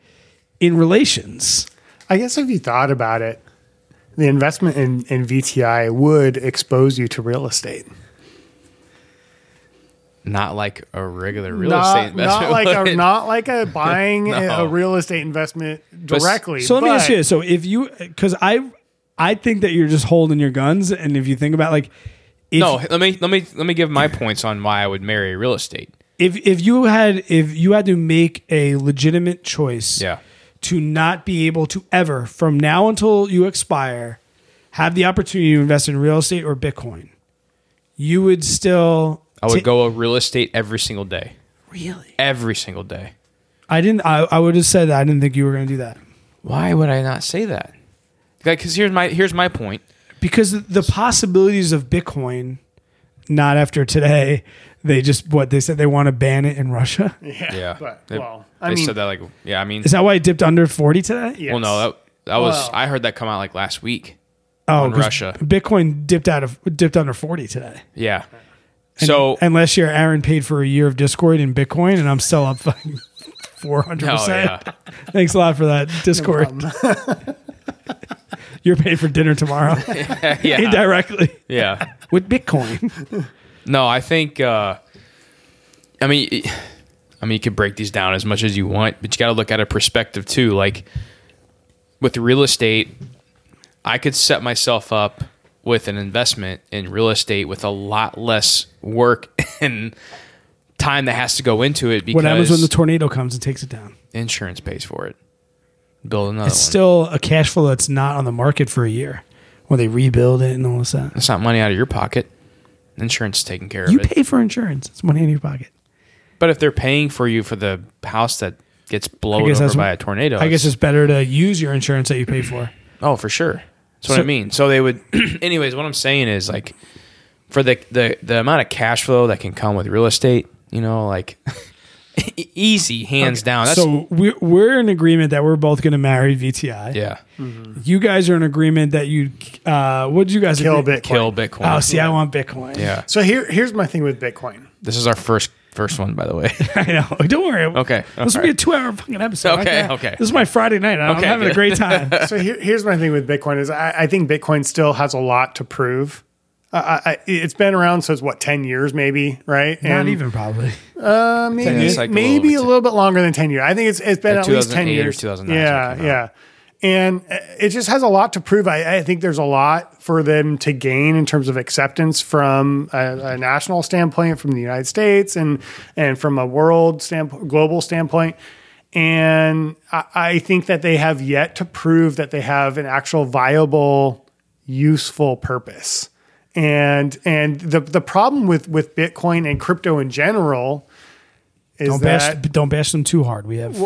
in relations. I guess if you thought about it, the investment in, in VTI would expose you to real estate. Not like a regular real not, estate investment. Not like a not like a buying a, No. a real estate investment directly. So let me ask you: this. so if you, because I, I think that you're just holding your guns, and if you think about like, if, no, let me let me let me give my points on why I would marry real estate. if if you had if you had to make a legitimate choice, Yeah. to not be able to ever from now until you expire have the opportunity to invest in real estate or Bitcoin, you would still. I would ta- go a real estate every single day. really. Every single day. I didn't. I, I would have said that. I didn't think you were going to do that Why would I not say that? Because here's my here's my point. because the possibilities of Bitcoin, not after today. They just what they said they want to ban it in Russia. Yeah. Yeah. But, They- well, They I mean, said that like yeah, I mean Is that why it dipped under forty today? yes. well no, that that was Well- I heard that come out like last week. Oh, on 'cause Russia. Bitcoin dipped out of dipped under forty today. Yeah. So and last year, Aaron paid for a year of Discord in Bitcoin, and I'm still up fucking four hundred percent. Thanks a lot for that Discord. You're paying for dinner tomorrow yeah. indirectly Yeah. with Bitcoin. No, I think. Uh, I mean, it- I mean, you could break these down as much as you want, but you got to look at a perspective too. Like with real estate, I could set myself up with an investment in real estate with a lot less work and time that has to go into it because What happens when the tornado comes and takes it down? insurance pays for it. Build another It's one. still a cash flow that's not on the market for a year when they rebuild it and all this that. it's not money out of your pocket. Insurance is taking care of You pay for insurance. It's money in your pocket. but if they're paying for you for the house that gets blown over by a tornado, I guess it's better to use your insurance that you pay for. Oh, for sure. That's what So- I mean. So they would, anyways. What I'm saying is like, for the the the amount of cash flow that can come with real estate, you know, like easy, hands down. That's so we're, we're in agreement that we're both going to marry VTI. yeah, You guys are in agreement that you, uh, what did you guys kill agree? Bitcoin. kill Bitcoin. Oh, see, I want Bitcoin. yeah, So here, here's my thing with Bitcoin. this is our first first one, by the way. I know. Don't worry. Okay. This will be a two hour fucking episode. Okay, I- okay. This is my Friday night. I'm Okay, having a great time. So here, here's my thing with Bitcoin is I, I think Bitcoin still has a lot to prove. Uh, I, I, it's been around since what ten years, maybe, right? Not even probably. Uh, maybe years, like a maybe little a little bit longer than ten years. I think it's it's been Like at least ten years. 2009 is Yeah, what yeah. And uh, it just has a lot to prove. I, I think there's a lot for them to gain in terms of acceptance from a, a national standpoint, from the United States, and and from a world standpoint, global standpoint. And I, I think that they have yet to prove that they have an actual viable, useful purpose. And and the the problem with with Bitcoin and crypto in general is Don't bash, that don't bash them too hard. We have.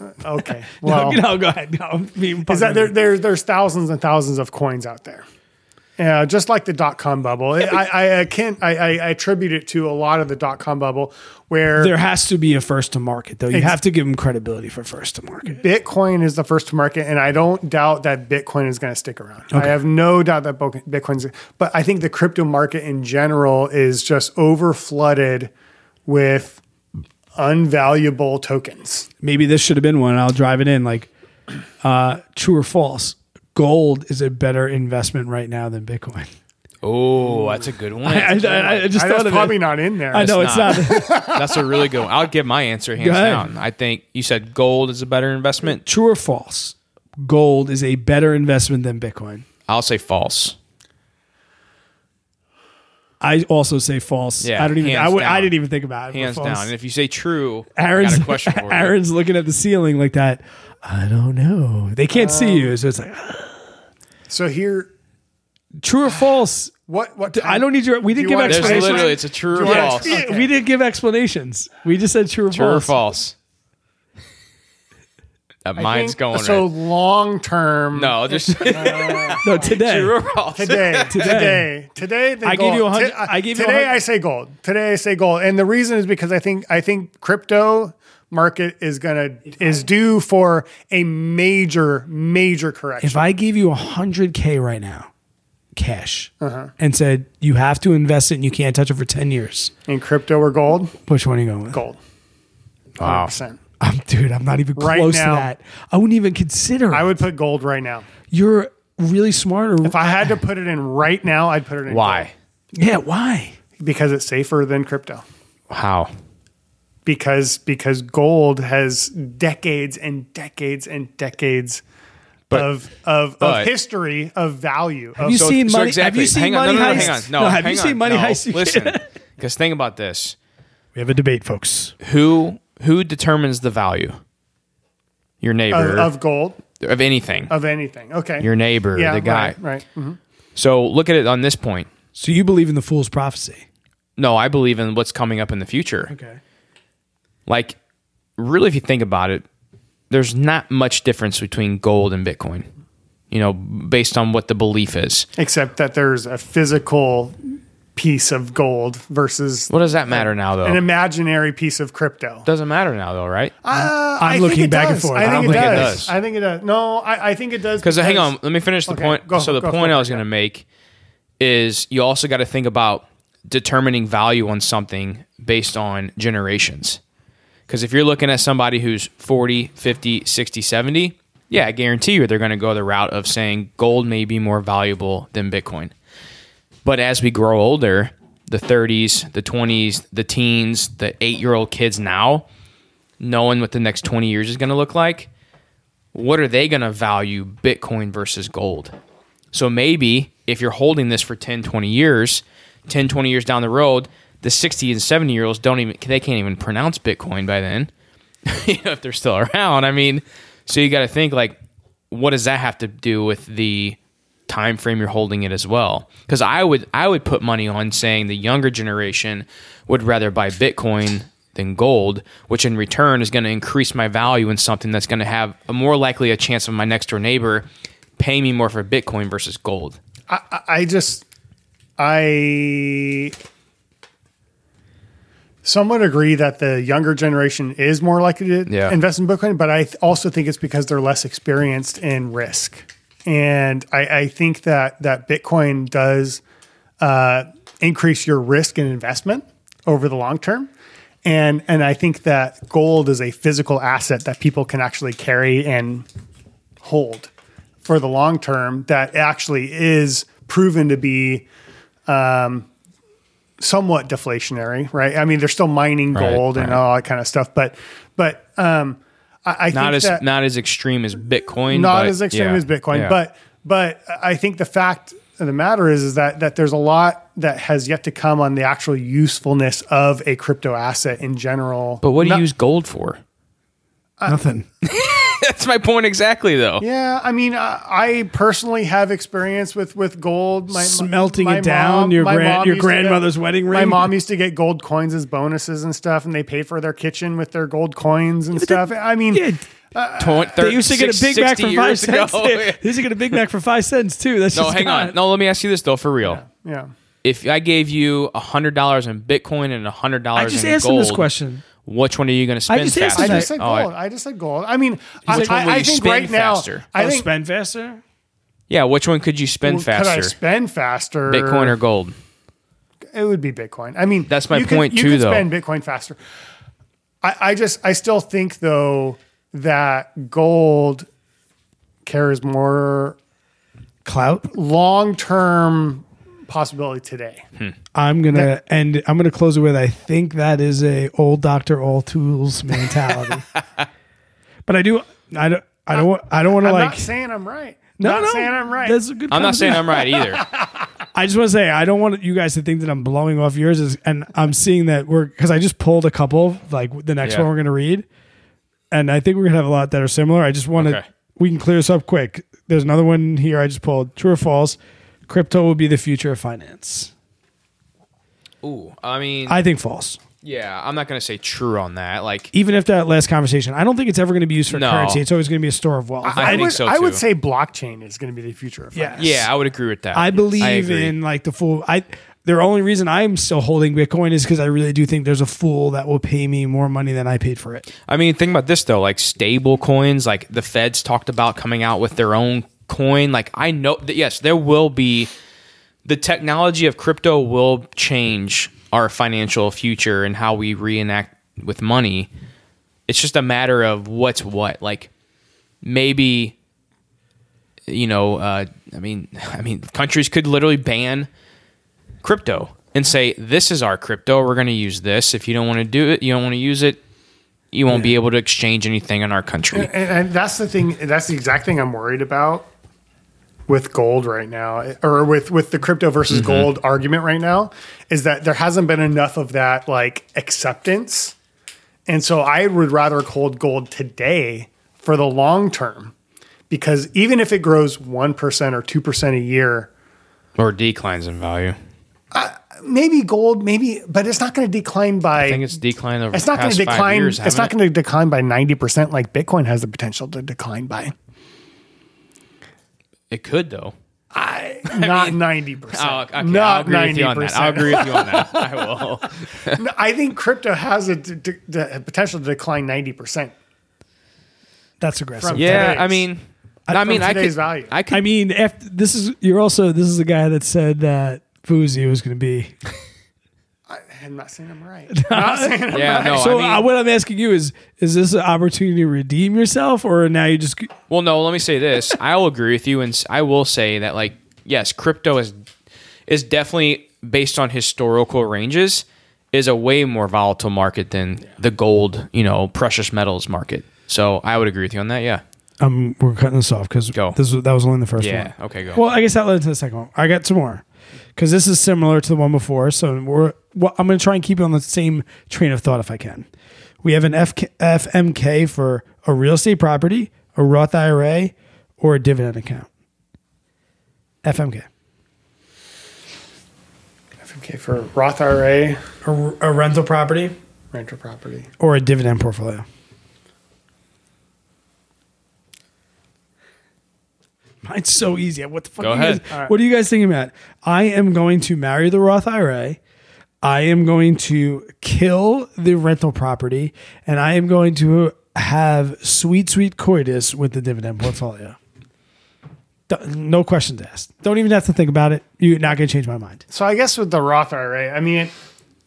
okay. Well, no, no, go ahead. No, is that there, there, there's thousands and thousands of coins out there. Yeah, just like the dot com bubble. I, I, I can't. I, I I attribute it to a lot of the dot com bubble, where there has to be a first to market, though. You have to give them credibility for first to market. Bitcoin is the first to market, and I don't doubt that Bitcoin is going to stick around. I have no doubt that Bitcoin's, but I think the crypto market in general is just over flooded with unvaluable tokens. Maybe this should have been one. I'll drive it in. Like, uh, true or false? Gold is a better investment right now than Bitcoin. oh, that's a good one. I, I, I just I, thought that's of probably it. not in there. I know It's it's not. that's a really good one. I'll give my answer hands down. I think you said gold is a better investment. true or false? Gold is a better investment than Bitcoin. I'll say false. I also say false. Yeah, I don't even. hands I, would, I down. didn't even think about it. Hands down. And if you say true, Aaron's I got a question for you. Aaron's looking at the ceiling like that. I don't know. They can't see you, um, so it's like so here, true or false. what what I don't need your. We didn't you give want- explanations. literally it's a true or Do you want- false. Yeah. Yeah, We didn't give explanations. We just said true or True or false. False? Uh, I mine's think- going so right. long term. No, just No, today. today, today, today. the I gave gold. you a hundred- Ti- uh, I gave you today. hundred- I say gold. Today I say gold, and the reason is because I think I think crypto market is gonna is due for a major major correction. If I gave you a hundred K right now, cash, Uh-huh. and said you have to invest it and you can't touch it for ten years, in crypto or gold, which one are you going with? gold. wow. 100%. I'm, dude, I'm not even Right close now- to that. I wouldn't even consider. I would put gold right now. You're really smart. Or, If I had to put it in right now, I'd put it in. Why? yeah, why? Because it's safer than crypto. How? Because because gold has decades and decades and decades But- of of, but- of history of value. Of, Have you So- seen so money? exactly. Have you seen hang on, money no, no, no, heist? hang on. No, have hang you on. seen money No, heist? Listen, because think about this: we have a debate, folks. who who determines the value? Your neighbor of gold of anything. of anything. Okay. Your neighbor, yeah, the guy. Right. right. Mhm. So look at it on this point. So you believe in the fool's prophecy? No, I believe in what's coming up in the future. Okay. Like, really, if you think about it, there's not much difference between gold and Bitcoin. You know, based on what the belief is. Except that there's a physical piece of gold versus What does that matter now, though? an imaginary piece of crypto. Doesn't matter now, though, right? Uh, I'm I looking it back and forth. I I think, don't it, think it does. does. I think it does. No, I, I think it does. Because hang on, let me finish the Okay, point. go- so the go point for I was going to make is you also got to think about determining value on something based on generations. Because if you're looking at somebody who's 40, 50, 60, 70, yeah, I guarantee you they're going to go the route of saying gold may be more valuable than Bitcoin. But as we grow older, the 30s, the 20s, the teens, the eight year old kids now, knowing what the next 20 years is going to look like, what are they going to value Bitcoin versus gold? So maybe if you're holding this for 10, 20 years, 10, 20 years down the road, the 60 and 70 year olds don't even, they can't even pronounce Bitcoin by then, if they're still around. I mean, so you got to think like, what does that have to do with the time frame you're holding it as well? Because I would, I would put money on saying the younger generation would rather buy Bitcoin than gold, which in return is going to increase my value in something that's going to have a more likely a chance of my next door neighbor paying me more for Bitcoin versus gold. I, I- I just, I somewhat agree that the younger generation is more likely to Yeah. invest in Bitcoin, but I also think it's because they're less experienced in risk. And I, I think that that Bitcoin does uh, increase your risk and investment over the long term. And and I think that gold is a physical asset that people can actually carry and hold for the long term that actually is proven to be um, somewhat deflationary, right? I mean, they're still mining Right, gold and right. all that kind of stuff, but but um, I, I Not think as that not as extreme as Bitcoin. not but as extreme yeah, as Bitcoin, yeah. but but I think the fact of the matter is is that that there's a lot that has yet to come on the actual usefulness of a crypto asset in general. but what do you Not- use gold for? Uh, Nothing. That's my point exactly, though. Yeah, I mean, I, I personally have experience with with gold. My, Smelting my it down, your my gran- mom your used to get- grandmother's wedding ring. My mom used to get gold coins as bonuses and stuff, and they paid for their kitchen with their gold coins and stuff. I mean, Yeah, uh, Twen- they used to get a Big Mac for five cents. ago. They used to get a Big Mac for five cents too. That's no, just hang on. No, let me ask you this though, for real. yeah. If I gave you a hundred dollars in Bitcoin and a hundred dollars, I dollars just in asked gold, him this question. Which one are you going to spend just asked faster? I just said Oh, I- gold. I just said gold. I mean, I, Which one will I, I you think spend right now, faster? I oh, think spend faster. yeah, which one could you spend faster? could I faster? spend faster? Bitcoin or gold? it would be Bitcoin. I mean, That's my you could- point, you too, could though. spend Bitcoin faster. I, I just, I still think though that gold carries more Clout. long term possibility today. I'm gonna end. I'm gonna close it with. I think that is a old Doctor All Tools mentality. but I do. I don't. I don't. want- I don't want to like. not saying I'm right. no, not no. saying I'm right. That's a good. I'm not saying. I'm right either. I just want to say I don't want you guys to think that I'm blowing off yours, is, and I'm seeing that we're because I just pulled a couple like the next Yeah. one we're gonna read, and I think we're gonna have a lot that are similar. I just want to Okay. we can clear this up quick. There's another one here I just pulled. True or false? Crypto will be the future of finance. Ooh, I mean, I think false. Yeah, I'm not going to say true on that. Like, Even if that last conversation, I don't think it's ever going to be used for No. currency. It's always going to be a store of wealth. I I, think would, so, I would too. say blockchain is going to be the future of Yes. finance. yeah, I would agree with that. I believe agree. in like the full. I the only reason I'm still holding Bitcoin is because I really do think there's a fool that will pay me more money than I paid for it. I mean, think about this though. Like stable coins, like the Feds talked about coming out with their own coin. Like I know that yes, there will be the technology of crypto will change our financial future and how we reenact with money. It's just a matter of what's what. Like maybe you know, uh, I mean, I mean, countries could literally ban crypto and say this is our crypto. We're going to use this. If you don't want to do it, you don't want to use it. You won't be able to exchange anything in our country. And, and that's the thing. That's the exact thing I'm worried about with gold right now, or with with the crypto versus Mm-hmm. gold argument right now, is that there hasn't been enough of that like acceptance, and so I would rather hold gold today for the long term, because even if it grows one percent or two percent a year, Or declines in value. maybe gold, maybe, but it's not going to decline by. I think it's declined over it's not going to decline. years. it's not going to decline by ninety percent like Bitcoin has the potential to decline by. It could though. I not ninety percent. Oh, okay. I'll Not agree with you ninety on that. I'll agree with you on that. I will. I think crypto has a d- d- d- potential to decline ninety percent. That's aggressive. From- Yeah, today's- I mean, I mean, I today's could. value. I could. I mean, after, this is you're also this is the guy that said that Boozy was going to be. I'm not saying I'm right. I'm not saying I'm yeah, right. no. so I mean, uh, what I'm asking you is: is this an opportunity to redeem yourself, or now you just Well, no. Let me say this. I will agree with you, and I will say that, like, yes, crypto is is definitely based on historical ranges is a way more volatile market than the gold, you know, precious metals market. So I would agree with you on that. Yeah. um we're cutting this off because Go. this was, that was only the first Yeah. one. Okay. Go. Well, I guess that led to the second one. I got some more because this is similar to the one before. So we're well, I'm going to try and keep it on the same train of thought if I can. We have an FK, FMK for a real estate property, a Roth IRA, or a dividend account. FMK, Okay, for Roth IRA, a, a rental property, rental property. or a dividend portfolio. Mine's so easy. What the fuck? Go are you ahead. Guys, What are you guys thinking about? I am going to marry the Roth IRA. I am going to kill the rental property, and I am going to have sweet, sweet coitus with the dividend portfolio. D- No questions asked. Don't even have to think about it. You're not going to change my mind. So I guess with the Roth IRA, I mean,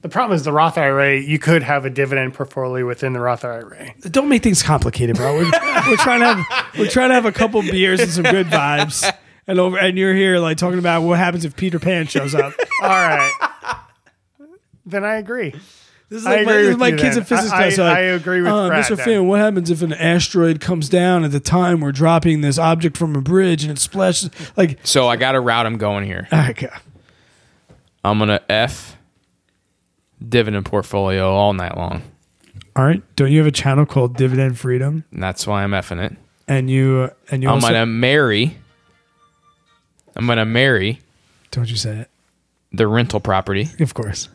the problem is the Roth IRA. You could have a dividend portfolio within the Roth IRA. Don't make things complicated, bro. We're, we're trying to have we're trying to have a couple beers and some good vibes, and over and you're here like talking about what happens if Peter Pan shows up. All right. then I agree. This is I like my, this is with my you kids then. in physics I- class. I- like, I agree with uh, Brad Mr. then. Fan, what happens if an asteroid comes down at the time we're dropping this object from a bridge and it splashes? Like, so I got a route I'm going here. okay. I'm gonna f dividend portfolio all night long, all right. Don't you have a channel called Dividend Freedom? and that's why I'm effing it. And you and you I'm also gonna marry. I'm gonna marry don't you say it? the rental property, Of course.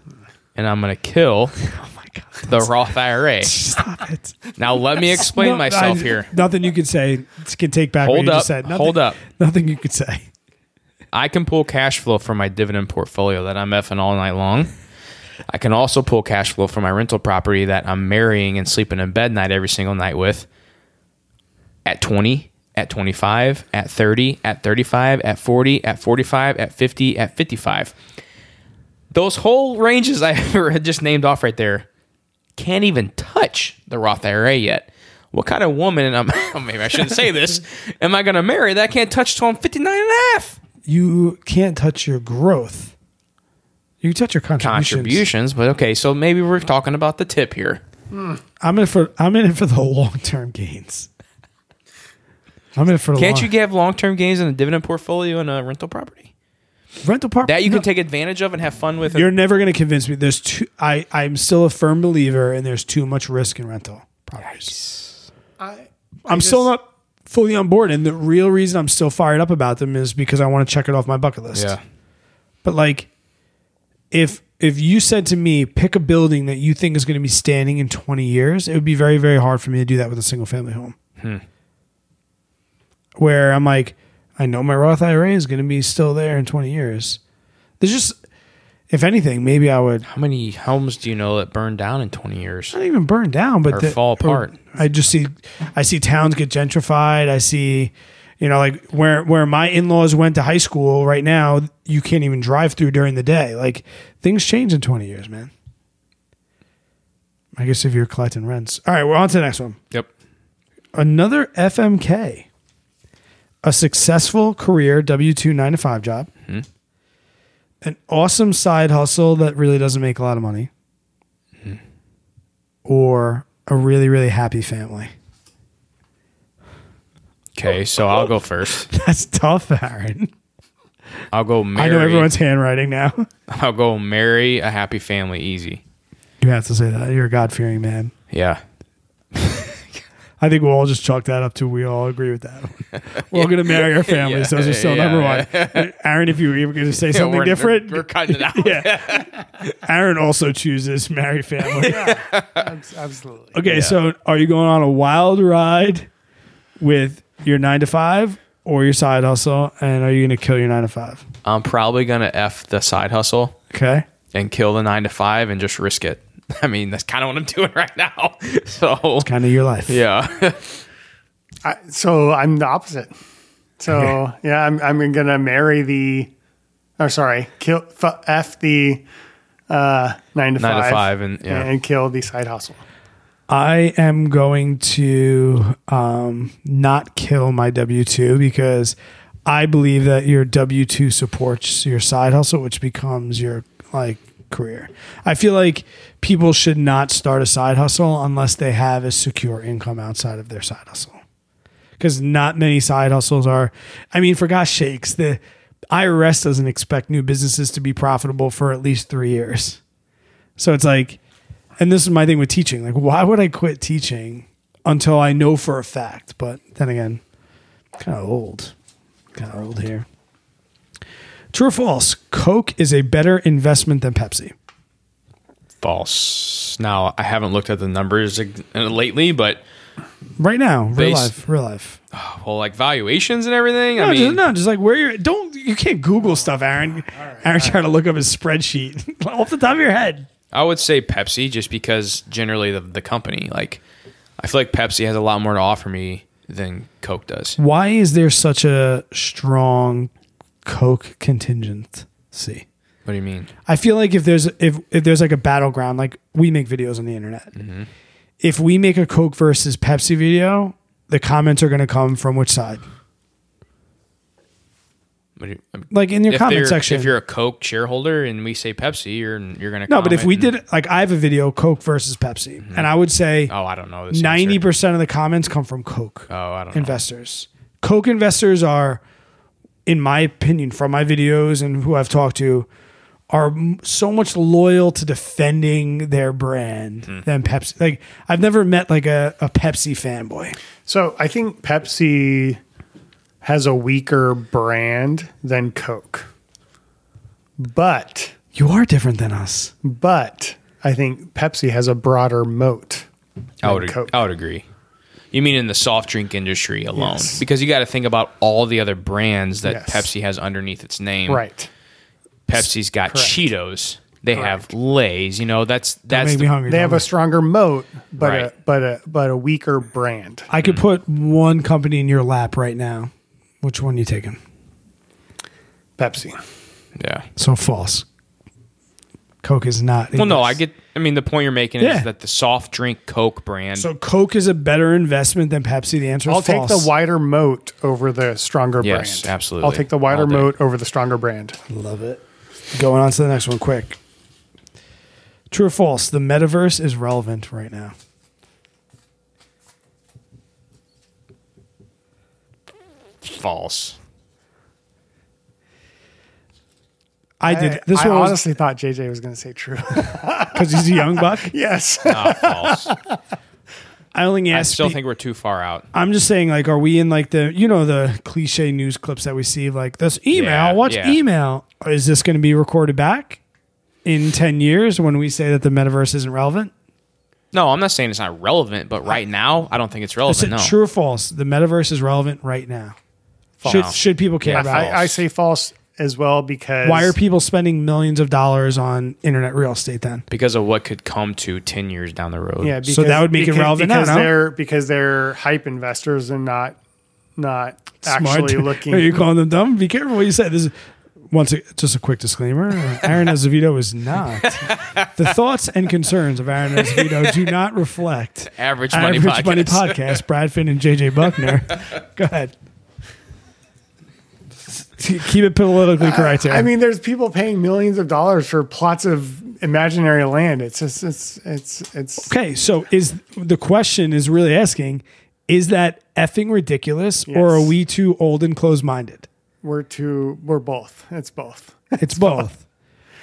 and I'm gonna kill Oh my god. the Roth IRA. Stop it. Now let me explain No, myself I- here. Nothing you could say can take back what Hold you up, just said. Nothing, hold up. Nothing you could say. I can pull cash flow from my dividend portfolio that I'm effing all night long. I can also pull cash flow from my rental property that I'm marrying and sleeping in bed night every single night with at 20, at 25, at 30, at 35, at 40, at 45, at 50, at 55. Those whole ranges I just named off right there can't even touch the Roth IRA yet. What kind of woman, and I'm, oh, maybe I shouldn't say this, am I going to marry that can't touch till I'm 59 and a half? You can't touch your growth. You can touch your contributions. contributions, but okay, so maybe we're talking about the tip here. Hmm. I'm in for I'm in it for the long term gains. I'm in it for the Can't long, you get long term gains in a dividend portfolio and a rental property rental park that you no, can take advantage of and have fun with? You're never going to convince me. There's too. I I'm still a firm believer, and there's too much risk in rental properties. I, I'm still not fully on board, and the real reason I'm still fired up about them is because I want to check it off my bucket list. yeah, But like, if if you said to me, pick a building that you think is going to be standing in 20 years, it would be very, very hard for me to do that with a single family home. Hmm. Where I'm like, I know my Roth IRA is going to be still there in 20 years. There's just, if anything, maybe I would How many homes do you know that burned down in 20 years? not even burn down, but Or the- fall apart. I just see, I see towns get gentrified. I see, you know, like where where my in laws went to high school. Right now, you can't even drive through during the day. Like things change in twenty years, man. I guess if you're collecting rents. All right, we're on to the next one. Yep. Another FMK, a successful career W two nine to five job, mm-hmm. an awesome side hustle that really doesn't make a lot of money, mm-hmm. or a really really happy family. Okay, oh. so I'll go first. That's tough, Aaron. I'll go marry. I know everyone's handwriting now. I'll go marry a happy family easy. You have to say that you're a God fearing man. Yeah. I think we'll all just chalk that up to we all agree with that. We're all going to marry our families. Those are still Yeah, number one. Aaron, if you were going to say Yeah, something we're- different, We're, we're cutting it out. yeah. Aaron also chooses marry family. Abs- Absolutely. Okay, so are you going on a wild ride with your nine to five or your side hustle? And are you going to kill your nine to five? I'm probably gonna f the side hustle Okay. and kill the nine to five and just risk it. I mean, that's kind of what I'm doing right now. So it's Kind of your life. yeah, I, so I'm the opposite. So yeah, I'm I'm gonna marry the, or sorry, kill f, f the uh, nine to Nine to five, five and- yeah. and kill the side hustle. I am going to um, not kill my W 2 because I believe that your W 2 supports your side hustle, which becomes your like career. I feel like people should not start a side hustle unless they have a secure income outside of their side hustle. Because not many side hustles are, I mean, for gosh sakes, the IRS doesn't expect new businesses to be profitable for at least three years. So it's like, and this is my thing with teaching. Like, why would I quit teaching until I know for a fact? But then again, kind of old, kind of old here. True or false? Coke is a better investment than Pepsi. false. Now I haven't looked at the numbers uh, lately, but Right now, real life, real life. well, like valuations and everything. No, I mean, just, no, just like where you're. Don't you can't Google stuff, Aaron. Aaron's trying to look up his spreadsheet off the top of your head. I would say Pepsi just because generally the the company like I feel like Pepsi has a lot more to offer me than Coke does. Why is there such a strong Coke contingency? What do you mean? I feel like if there's if, if there's like a battleground, like we make videos on the internet. Mm-hmm. If we make a Coke versus Pepsi video, the comments are going to come from which side? What do you, I mean, Like in your if comment section. if you're a Coke shareholder and we say Pepsi, you're you're gonna no, but if we did like I have a video Coke versus Pepsi, and I would say oh I don't know this Ninety percent of the comments come from Coke oh I don't know. investors. Coke investors are, in my opinion, from my videos and who I've talked to, are m- so much loyal to defending their brand Hmm. than Pepsi. Like I've never met like a, a Pepsi fanboy. So I think Pepsi has a weaker brand than Coke, but You are different than us. but I think Pepsi has a broader moat. I would Coke. I would agree. You mean in the soft drink industry alone? Yes. Because you got to think about all the other brands that Yes. Pepsi has underneath its name. Right. Pepsi's got Correct. Cheetos. They Correct. have Lay's. You know that's that's Make the, me hungry. They have Dominic. a stronger moat, but a, but a but a weaker brand. I could mm. put one company in your lap right now. Which one you taking? Pepsi. yeah. So false. Coke is not. Well, no, I get. I mean, the point you're making Yeah. is that the soft drink Coke brand. So Coke is a better investment than Pepsi. The answer is I'll take the wider moat over the stronger Yes, brand. absolutely. I'll take the wider All day. moat over the stronger brand. Love it. Going on to the next one, quick. True or false? The metaverse is relevant right now. False. I did. This I one was honestly thought JJ was going to say true. because he's a young buck. yes. Ah, false. I only I asked. still be- think we're too far out. I'm just saying, like, are we in like the you know the cliche news clips that we see, like this email? Yeah, Watch yeah. email. Is this going to be recorded back? in 10 years when we say that the metaverse isn't relevant? No, I'm not saying it's not relevant, but right now, I don't think it's I relevant. said No. true or false. The metaverse is relevant right now. Should, False. should people care Yeah, about it? I, I say false as well because Why are people spending millions of dollars on internet real estate then? Because of what could come to 10 years down the road. Yeah, because, So that would make it because, relevant now, because no? they're because they're hype investors and not not actually Smart. looking. Are you calling them dumb? Be careful what you say. This is once a, just a quick disclaimer. Aaron Azevedo is not. the thoughts and concerns of Aaron Azevedo do not reflect Average Money Average Podcast. Money Podcast. Brad Finn and JJ Buckner. Go ahead. Keep it politically uh, correct here. I mean, there's people paying millions of dollars for plots of imaginary land. It's just it's it's it's okay. So is the question is really asking, is that effing ridiculous, or are we too old and closed minded? we're too we're both. It's both. It's both.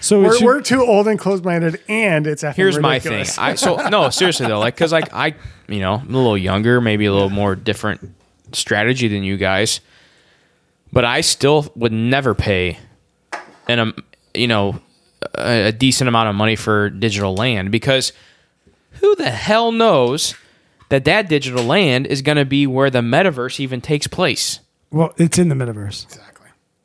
So We're, should- we're too old and closed minded, and it's effing ridiculous. Here's my thing. I so no, seriously though, like cuz like I, you know, I'm a little younger, maybe a little more different strategy than you guys. But I still would never pay an um, you know, a, a decent amount of money for digital land because who the hell knows that that digital land is going to be where the metaverse even takes place? well, it's in the metaverse. exactly.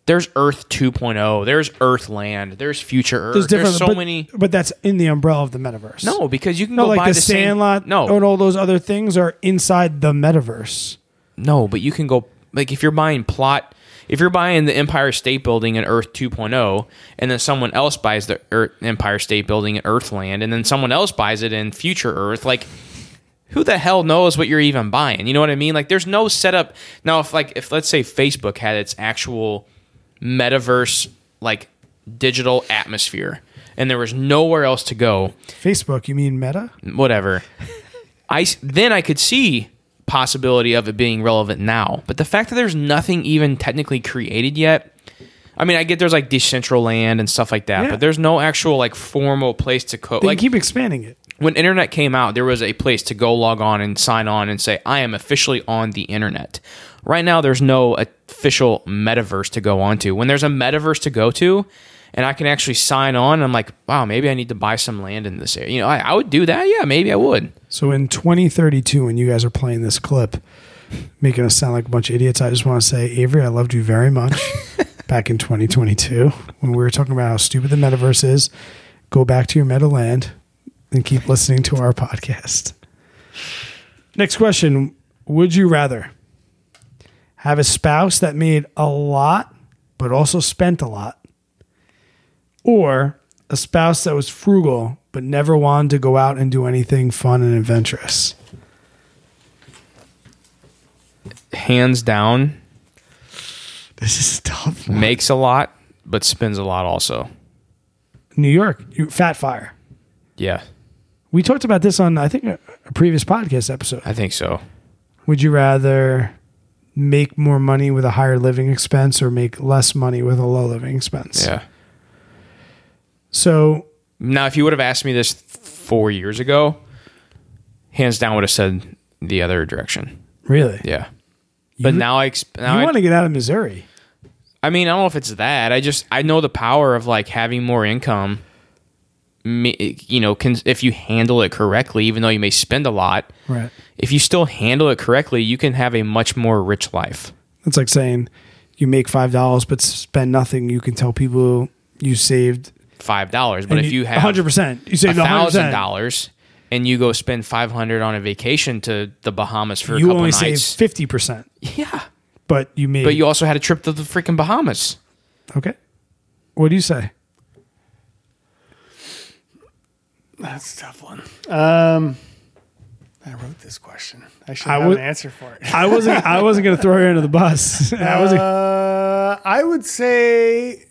There's Earth 2.0, there's Earthland, there's Future Earth. There's There's, different, so but, many but that's in the umbrella of the metaverse. No, because you can no, go like buy the, the, same- Sandlot. No, and all those other things are inside the metaverse. No, but you can go like if you're buying plot, if you're buying the Empire State Building in Earth 2.0, and then someone else buys the Earth, Empire State Building in Earthland, and then someone else buys it in Future Earth, like who the hell knows what you're even buying? You know what I mean? Like there's no setup. Now, if like if let's say Facebook had its actual metaverse like digital atmosphere, and there was nowhere else to go, Facebook, you mean Meta? whatever. I then I could see possibility of it being relevant now, but the fact that there's nothing even technically created yet. I mean, I get there's like Decentraland and stuff like that, Yeah. but there's no actual like formal place to co- They like keep expanding it. when internet came out, there was a place to go log on and sign on and say, I am officially on the internet. Right now, there's no official metaverse to go onto. When there's a metaverse to go to, and I can actually sign on, I'm like, wow, maybe I need to buy some land in this area. You know, I, I would do that. Yeah, maybe I would. So in 2032, when you guys are playing this clip, making us sound like a bunch of idiots, I just want to say, Avery, I loved you very much back in 2022 when we were talking about how stupid the metaverse is. Go back to your meta land and keep listening to our podcast. Next question Would you rather have a spouse that made a lot but also spent a lot, or a spouse that was frugal but never wanted to go out and do anything fun and adventurous? Hands down, This is tough. makes a lot, but spends a lot also. New York, Fat Fire. Yeah, We talked about this on, I think, a, a previous podcast episode. I think so. Would you rather make more money with a higher living expense or make less money with a low living expense? Yeah. So, Now, if you would have asked me this four years ago, hands down would have said the other direction. really? Yeah. But now I, exp- now You want to get out of Missouri. I mean, I don't know if it's that. I just I know the power of like having more income. You know, can, if you handle it correctly, even though you may spend a lot, Right. if you still handle it correctly, you can have a much more rich life. It's like saying you make $5 but spend nothing. You can tell people you saved. Five dollars, but and if you have 100%, you a thousand dollars and you go spend five hundred on a vacation to the Bahamas for a You couple only nights, saved 50%, yeah. but you made. But you also had a trip to the freaking Bahamas. okay. What do you say? That's a tough one. Um, I wrote this question. I should I have would- an answer for it. I wasn't. I wasn't going to throw her under the bus. I wasn't. Uh, I would say,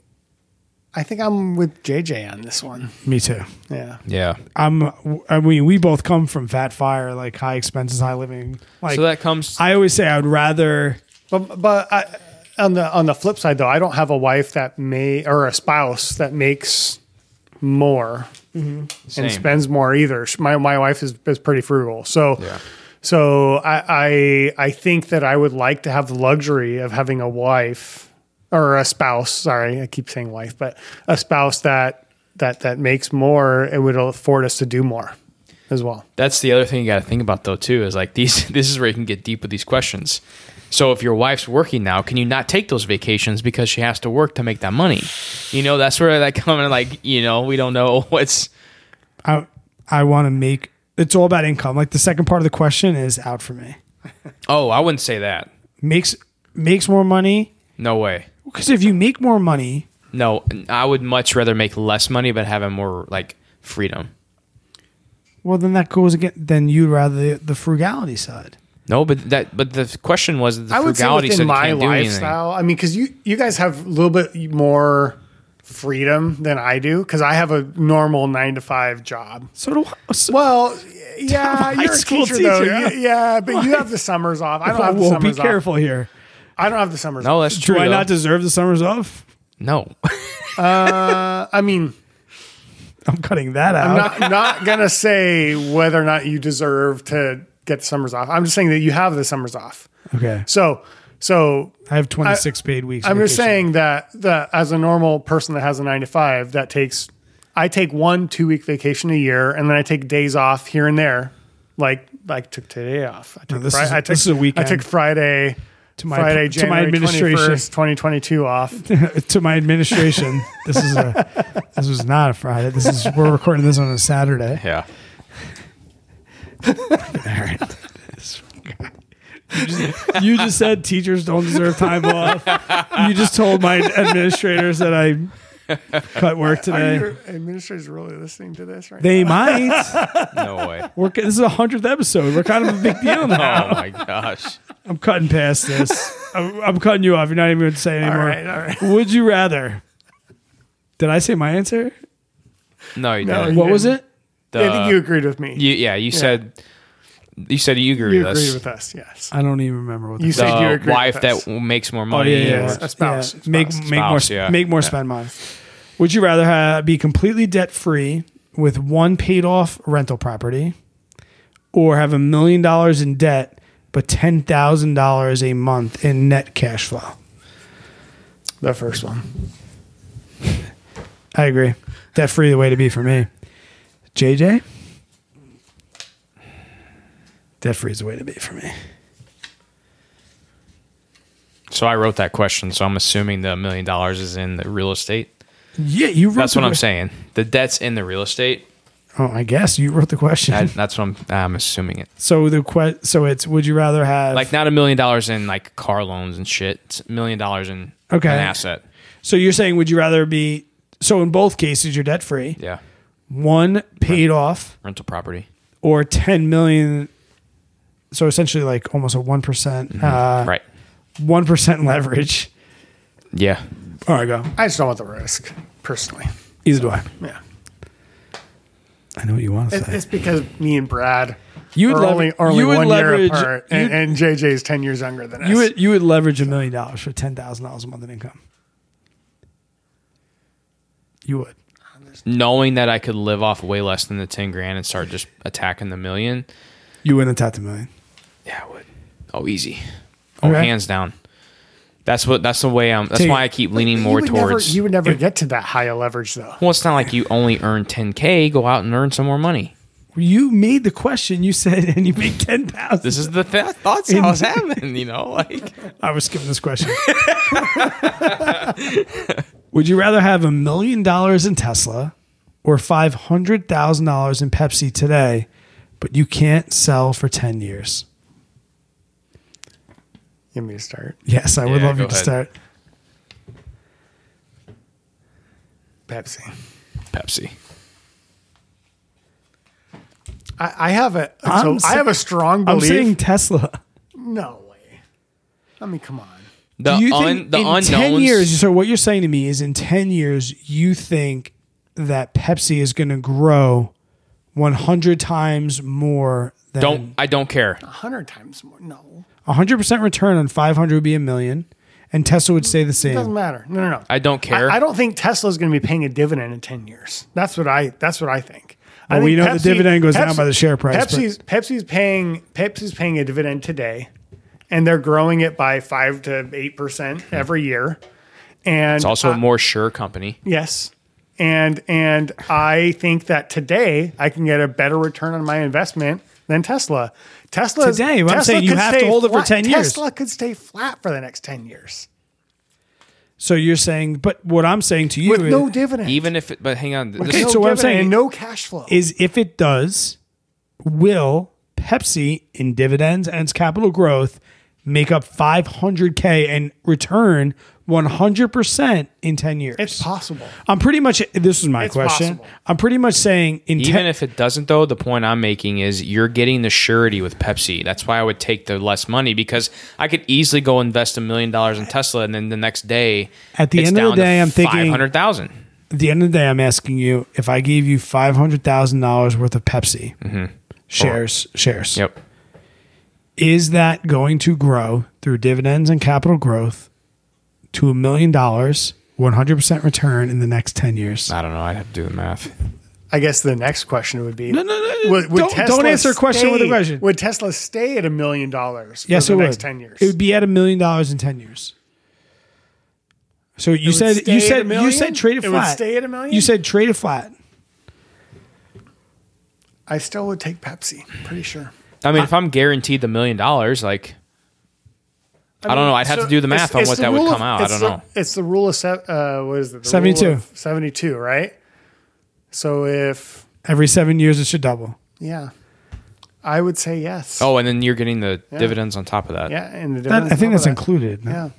I think I'm with JJ on this one. Me too. Yeah. Yeah. I'm. I mean, we both come from Fat Fire, like high expenses, high living. Like so that comes. I always say, I would rather. But but I, on the on the flip side though, I don't have a wife that may or a spouse that makes more same. and spends more either. My my wife is, is pretty frugal, so Yeah. so I, I I think that I would like to have the luxury of having a wife or a spouse. Sorry, I keep saying wife, but a spouse that that that makes more, it would afford us to do more as well. That's the other thing you got to think about though too is like these. This is where you can get deep with these questions. So if your wife's working now, can you not take those vacations because she has to work to make that money? You know, that's where that coming. Like you know, we don't know what's. I I want to make it's all about income. Like the second part of the question is out for me. Oh, I wouldn't say that. Makes makes more money No way. Because if you make more money, No, I would much rather make less money but have a more like freedom. well then that goes again. Then you'd rather the, the frugality side. No, but that but the question was the I would say frugality within said my can't do anything. lifestyle. I mean, because you you guys have a little bit more freedom than I do because I have a normal nine to five job. So do I. So, Well, yeah, high you're a school teacher, though. teacher. You- yeah, but you have the summers off. I don't have the whoa, be summers off. careful here. I don't have the summers No, off. that's true. Do I though. not deserve the summers off? No. Uh, I mean, I'm cutting that out. I'm not not gonna say whether or not you deserve to get the summers off. I'm just saying that you have the summers off. okay. So, so I have 26 paid weeks. I'm just saying that that as a normal person that has a nine to five, that takes I take one two week vacation a year, and then I take days off here and there. Like I took today off. I took this Fri- is- I took, this is a weekend. I took Friday to my Friday to my administration 21st, 2022 off. to my administration. this is a this was not a Friday. This is we're recording this on a Saturday. yeah. You just said teachers don't deserve time off. You just told my administrators that I cut work Are today. your administrators really listening to this right They might. No way. We're, this is a hundredth episode. We're kind of a big deal now. Oh my gosh. I'm cutting past this. I'm, I'm cutting you off. You're not even going to say anymore. right, all right. Would you rather? Did I say my answer? No, you No, didn't. you What was it? The- I think you agreed with me. you- yeah, you said you said you agree You with agreed us. with us. Yes. I don't even remember what You this said you the agreed wife with us. that makes more Oh money. yeah, yeah, or- yeah. A spouse, Yeah. spouse. Make make more Spouse, yeah. make more Yeah. spend money. Would you rather have, be completely debt free with one paid off rental property, or have a million dollars in debt but ten thousand dollars a month in net cash flow? The first one. I agree. Debt free the way to be for me. JJ, debt free is the way to be for me. So I wrote that question. So I'm assuming the million dollars is in the real estate. Yeah, you. Wrote That's what I'm saying. The debt's in the real estate. Oh, I guess you wrote the question. I, that's what I'm. I'm assuming it. so the que- so it's would you rather have Like not a million dollars in like car loans and shit. It's a million dollars in Okay. an asset. So you're saying would you rather be so in both cases you're debt free, Yeah, one paid off rental property. or 10 million so essentially like almost a 1% uh Mm-hmm. right. 1% leverage. Yeah. All right, go. I just don't want the risk, personally. Either do I. Yeah. I know what you want to It, say. it's because me and Brad You would are lever- only, are only would one leverage- year apart, and, and JJ is 10 years younger than us. You would you would leverage a million dollars for ten thousand dollars a month in income. You would. Knowing that I could live off way less than the ten grand and start just attacking the million. You wouldn't attack the million. Yeah, I would. Oh, easy. Oh, Okay. hands down. That's what. That's the way I'm. That's why I keep leaning You more would never- towards. you would never get to that high a leverage, though. well, it's not like you only earn 10k. Go out and earn some more money. You made the question. You said, and you make ten thousand. This is the th- thoughts I was having. You know, like I was skipping this question. Would you rather have a million dollars in Tesla or five hundred thousand dollars in Pepsi today, but you can't sell for ten years? Give me a start. Yes, I would Yeah, love go you to ahead. start. Pepsi. Pepsi. I, I have a I'm so I sa- have a strong belief. I'm belief. saying Tesla. no way. I mean, come on. The Do you un, think the in unknowns. ten years? So what you're saying to me is, in ten years, you think that Pepsi is going to grow one hundred times more than Don't I don't care. A hundred times more. No, hundred percent return on five hundred would be a million, and Tesla would stay the same. it doesn't same. matter. No, no, no. I don't care. I, I don't think Tesla's going to be paying a dividend in ten years. That's what I. That's what I think. I Well, we think know the dividend goes down by the share price, but- Pepsi's Pepsi's paying Pepsi's paying a dividend today, and they're growing it by five to eight percent every year. And it's also uh, a more sure company. yes, and and I think that today I can get a better return on my investment than Tesla. Tesla Today, but I'm saying you have to hold it for 10 years. Tesla could stay flat for the next ten years So you're saying, but what I'm saying to you with is, no dividend. Even if, it, but hang on. Okay, no so what I'm saying- and no cash flow. is if it does, will Pepsi in dividends and its capital growth make up 500k and return 100% in 10 years? it's possible. I'm pretty much. This is my It's question. possible. I'm pretty much saying in Even 10, if it doesn't, though, the point I'm making is you're getting the surety with Pepsi. That's why I would take the less money because I could easily go invest a million dollars in Tesla, and then the next day, At the it's end of the day, I'm thinking- five hundred thousand. at the end of the day, I'm asking you if I gave you five hundred thousand dollars worth of Pepsi shares, shares, Mm-hmm. Yep. Is that going to grow through dividends and capital growth to a million dollars, 100 percent return in the next 10 years? I don't know. I'd have to do the math. I guess the next question would be No, no, no. Would, would Don't- Tesla don't answer a question with a question. Would Tesla stay at a million dollars for Yes, the it next would. ten years? It would be at a million dollars in 10 years. So you would said you said you said trade it It would flat. stay at a million? You said trade it flat. I still would take Pepsi. Pretty sure. I mean, if I'm guaranteed the million dollars, like I, don't know. I'd have so to do the it's- math on it's what that would come of- out. I don't the- know. It's the rule of uh, what is it? The 72. Rule of Seventy-two, right? So if Every seven years, it should double. yeah, I would say yes. Oh, and then you're getting the dividends on top of that. yeah, and the That, I think that's top of included. that. Yeah,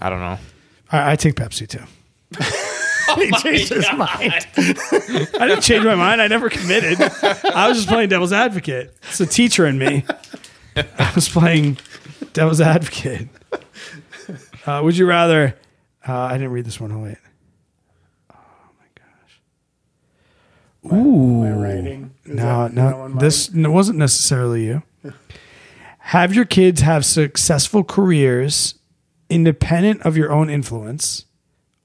I don't know. I, I take Pepsi too. he changed his mind. I didn't change my mind. I never committed. I was just playing devil's advocate. It's a teacher in me. I was playing devil's advocate. Uh, would you rather? Uh, I didn't read this one. Oh wait. Oh my gosh. Ooh. My writing. Is No, that- that no. This n- wasn't necessarily you. Have your kids have successful careers independent of your own influence,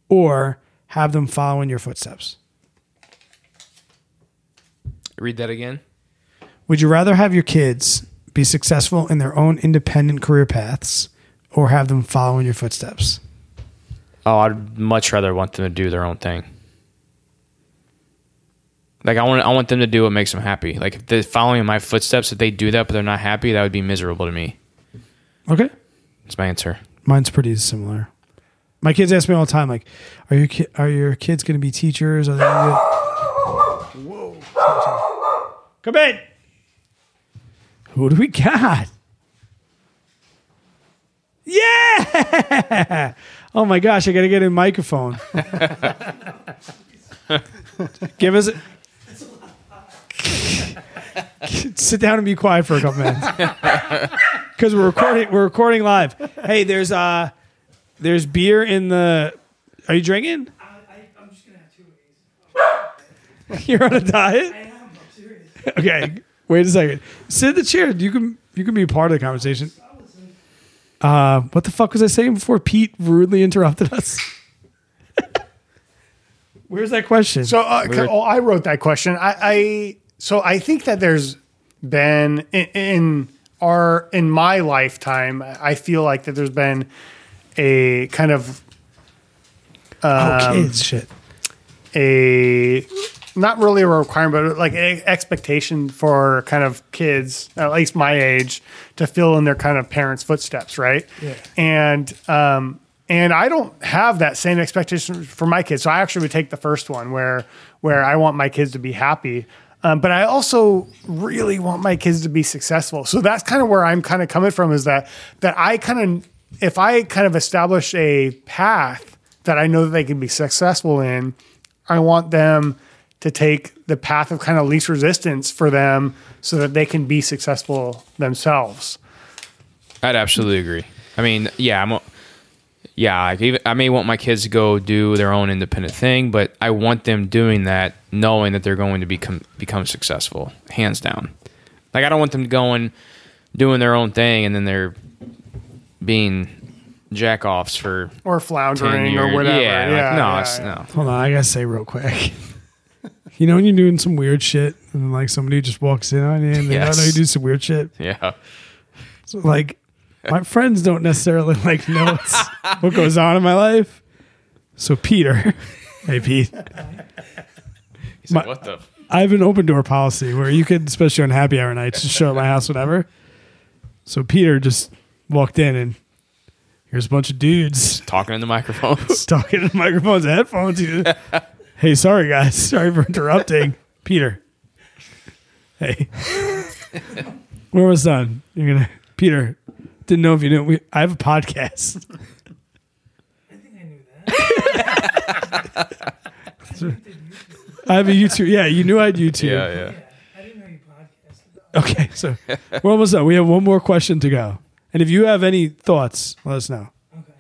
or have them follow in your footsteps. Read that again. Would you rather have your kids be successful in their own independent career paths or have them follow in your footsteps? Oh, I'd much rather want them to do their own thing. Like I want, I want them to do what makes them happy. Like if they're following in my footsteps, if they do that but they're not happy, that would be miserable to me. Okay. That's my answer. Mine's pretty similar. My kids ask me all the time, like, "Are your ki- are your kids going to be teachers? Are they going to?" Whoa! Come in. Who do we got? Yeah! Oh my gosh! I got to get a microphone. Give us. A- Sit down and be quiet for a couple minutes because we're recording. We're recording live. Hey, there's uh, there's beer in the. Are you drinking? I'm just gonna have two of these. You're on a diet. I am. I'm serious. Okay, wait a second. Sit in the chair. You can you can be a part of the conversation. Uh, what the fuck was I saying before Pete rudely interrupted us? Where's that question? So uh, oh, I wrote that question. I, I so I think that there's been in, in our in my lifetime. I feel like that there's been a kind of oh, kids, shit. a not really a requirement, but like an expectation for kind of kids, at least my age, to fill in their kind of parents' footsteps, right? Yeah. And um, and I don't have that same expectation for my kids. So I actually would take the first one where where I want my kids to be happy. Um, but I also really want my kids to be successful. So that's kind of where I'm kind of coming from is that that I kind of if I kind of establish a path that I know that they can be successful in, I want them to take the path of kind of least resistance for them so that they can be successful themselves. I'd absolutely agree. I mean, yeah, I'm. a- Yeah, like even, I may want my kids to go do their own independent thing, but I want them doing that, knowing that they're going to become become successful, hands down. Like I don't want them going doing their own thing and then they're being jack offs for Or ten floundering years. or whatever. Yeah, like, no, yeah, it's yeah. no. Hold on, I gotta say real quick. you know when you're doing some weird shit and like somebody just walks in on you and they Yes. don't know you do some weird shit. Yeah, So like my friends don't necessarily like know what goes on in my life. So Peter, Hey, Pete. He's like, what the? I have an open door policy where you could, especially on happy hour nights, just show up at my house, whatever. So Peter just walked in and here's a bunch of dudes Talking in the microphones. talking in the microphones headphones. He- hey, sorry guys, sorry for interrupting, Peter. Hey, we're almost done. You're gonna, Peter. Didn't know if you knew. We, I have a podcast. I think I knew that. I have a YouTube. Yeah, you knew I had YouTube. yeah, yeah. I didn't know you podcasted. Okay, so we're almost done. We have one more question to go. And if you have any thoughts, let us know. Okay.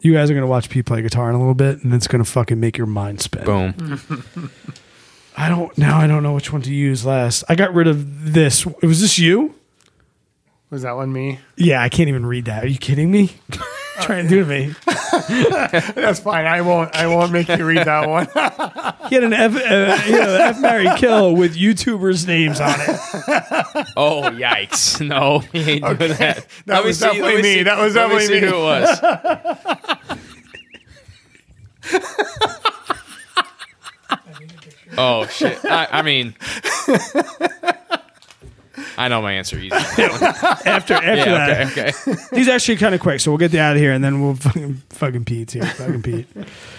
You guys are gonna watch Pete play guitar in a little bit, and it's gonna fucking make your mind spin. Boom. I don't now. I don't know which one to use last. I got rid of this. Was this you? Was that one me? Yeah, I can't even read that. Are you kidding me? Trying to do to me. That's fine. I won't. I won't make you read that one. He had an F, uh, you know, F Marry Kill with YouTubers' names on it. Oh yikes! No, he ain't doing that. Let me was see- definitely me. see- That was let me definitely me. who it was. oh shit! I, I mean, I know my answer. Easy. After after Yeah. that, Okay. Okay. These are actually kind of quick, so we'll get the out of here and then we'll fucking fucking Pete's here. Fucking Pete.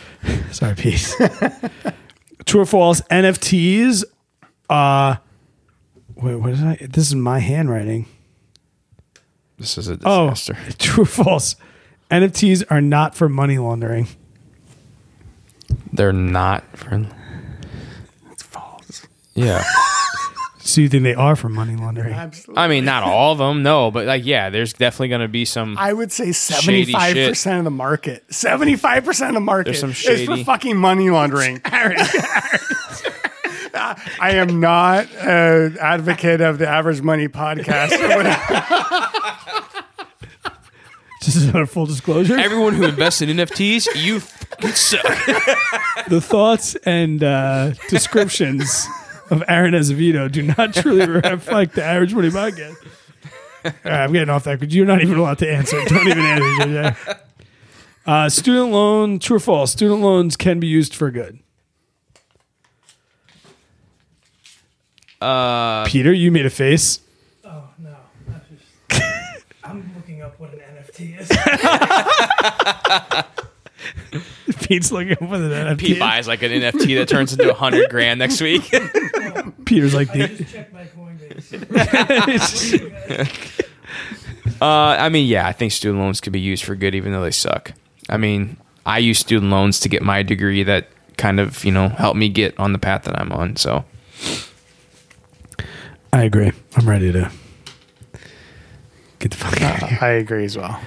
Sorry, Pete. True or false? NFTs. Uh, wait, what is I? This is my handwriting. This is a Oh, disaster. true or false? NFTs are not for money laundering. They're not for. It's false. Yeah. So you think they are for money laundering? Absolutely. I mean, not all of them, no, but like, yeah, there's definitely going to be some. I would say Shady seventy-five shit. percent of the market. Seventy-five percent of the market There's some is shady- for fucking money laundering. Aaron, I am not an advocate of the Average Money podcast. or whatever. Just a full disclosure. Everyone who invests in NFTs, you fucking suck. the thoughts and uh, descriptions of Aaron Azevedo do not truly reflect the average money podcast. All right, I'm getting off that because you're not even allowed to answer. Don't even answer, JJ. Uh, student loan, true or false? Student loans can be used for good. Uh, Peter, you made a face. Oh no, I just, I'm looking up what an NFT is. Pete's looking for with an NFT. Pete buys like an NFT that turns into a hundred grand next week. Peter's like I the. just checked my Coinbase. Uh, I mean, yeah, I think student loans could be used for good, even though they suck. I mean, I use student loans to get my degree that kind of, you know, helped me get on the path that I'm on. So, I agree. I'm ready to get the fuck out of here. I agree as well.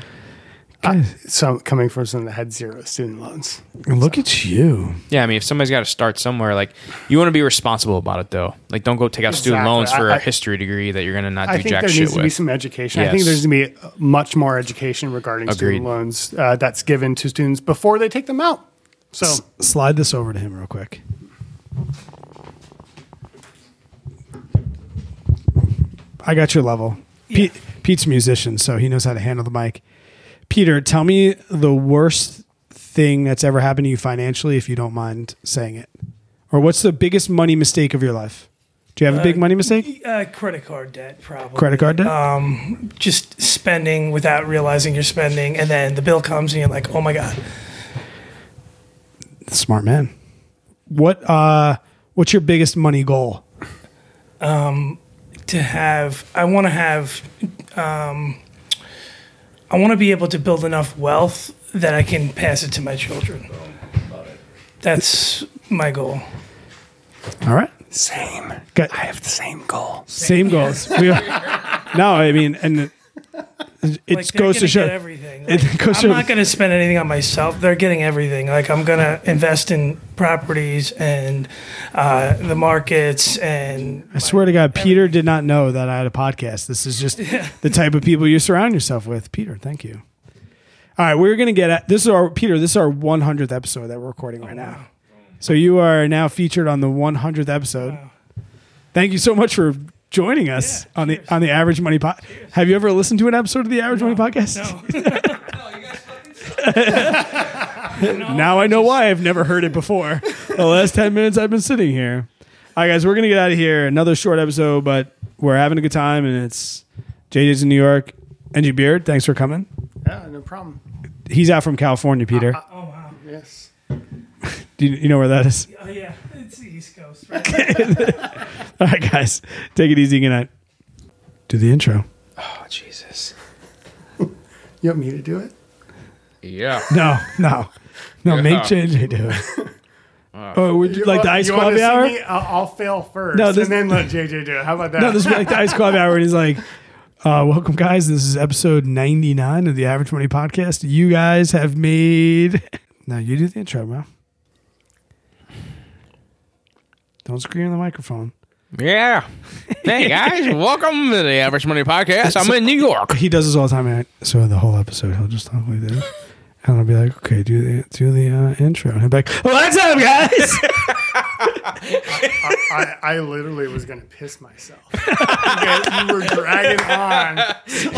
Guys, So coming from someone that had zero student loans. look at you. yeah, I mean, if somebody's got to start somewhere, like, you want to be responsible about it, though. Like, don't go take out student loans for I- a history degree that you're going to not I do think jack there shit needs to be with. some education. I think there's going to be much more education regarding student loans uh, that's given to students before they take them out. So S- slide this over to him real quick. I got your level. Pete, Pete's a musician, so he knows how to handle the mic. Peter, tell me the worst thing that's ever happened to you financially, if you don't mind saying it. Or what's the biggest money mistake of your life? Do you have a big money mistake? Uh, credit card debt, probably. Credit card debt? Um, just spending without realizing you're spending, and then the bill comes and you're like, oh my god. Smart man. What uh what's your biggest money goal? Um, to have i want to have um, i want to be able to build enough wealth that i can pass it to my children that's my goal All right. same. Got- I have the same goal. Same goals. We are, no, I mean, and it, like goes to show. everything it goes i'm to- not going to spend anything on myself they're getting everything like i'm going to invest in properties and uh, the markets and I swear to God, Peter did not know that I had a podcast. This is just the type of people you surround yourself with. Peter, thank you. All right, we're gonna get at this is our Peter. This is our 100th episode that we're recording right now. So you are now featured on the 100th episode. Thank you so much for joining us Yeah, on the on the Average Money Pod. Have you ever listened to an episode of the Average Money Podcast? no now I know why I've never heard it before. the last 10 minutes I've been sitting here. All right, guys, we're going to get out of here. Another short episode, but we're having a good time, and it's JJ's in New York. NG Beard, thanks for coming. Yeah, no problem. He's out from California, Peter. Uh, uh, oh wow. Yes. Do you, you know where that is? Oh yeah, it's the East Coast. Right? All right, guys, take it easy. Good night. Do the intro. Oh Jesus. You want me to do it? Yeah. No, no, no. Yeah. Make JJ do it. oh, would you like the ice You coffee hour? me? I'll, I'll fail first, No, this- and then let JJ do it. How about that? No, this is like the Iced Coffee Hour, and he's like, uh, "Welcome, guys. This is episode ninety nine of the Average Money Podcast. You guys have made. Now you do the intro, bro. Don't scream in the microphone. Yeah. Hey guys, welcome to the Average Money Podcast. I'm in New York. He does this all the time. And I, so the whole episode, he'll just talk like this, and I'll be like, "Okay, do the do the uh, intro," and he'll be like, "What's up, guys?" I, I literally was going to piss myself. because you were dragging on.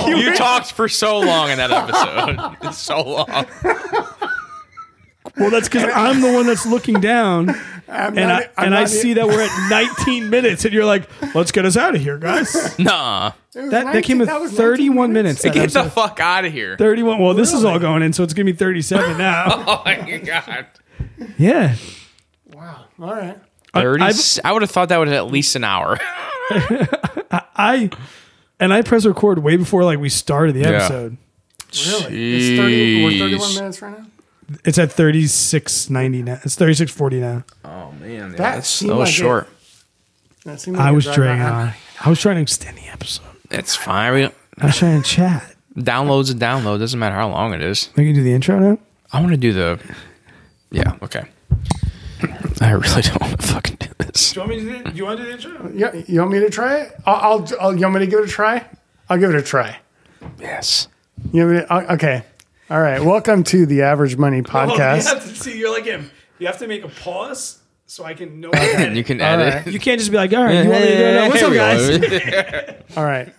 You talked for so long in that episode. so long. well, that's because I'm the one that's looking down. I'm And not- I I'm and I see that we're at 19 minutes, and you're like, "Let's get us out of here, guys." Nah. It was That, that came 19 with that was 31 19 minutes. that Get the episode. fuck out of here. 31. Well, this is all going in, so it's gonna be 37 now. Oh my god. yeah. Wow. All right. 30 I've- I would have thought that was at least an hour. I and I press record way before like we started the Yeah. episode. Really? It's 30, we're 31 Jeez. minutes right now? It's at 36.90 now. It's 36.40 now. Oh man, That that's seemed that was like it. short. That like I was dragged dragging on. I was trying to extend the episode. It's fine. We, I was trying to chat. downloads a download. Doesn't matter how long it is. We can do the intro now. I want to do the. Yeah. Okay. I really don't want to fucking do this. Do you want me to do, do you want to do the intro? Yeah, you want me to try it? I'll, I'll, I'll. You want me to give it a try? I'll give it a try. Yes. You want me to, okay. All right. Welcome to the Average Money Podcast. you have to see. You're like him. You have to make a pause so I can know. And you can All edit. right. You can't just be like, all right, you want me to do it? now? What's Here up, guys? All right.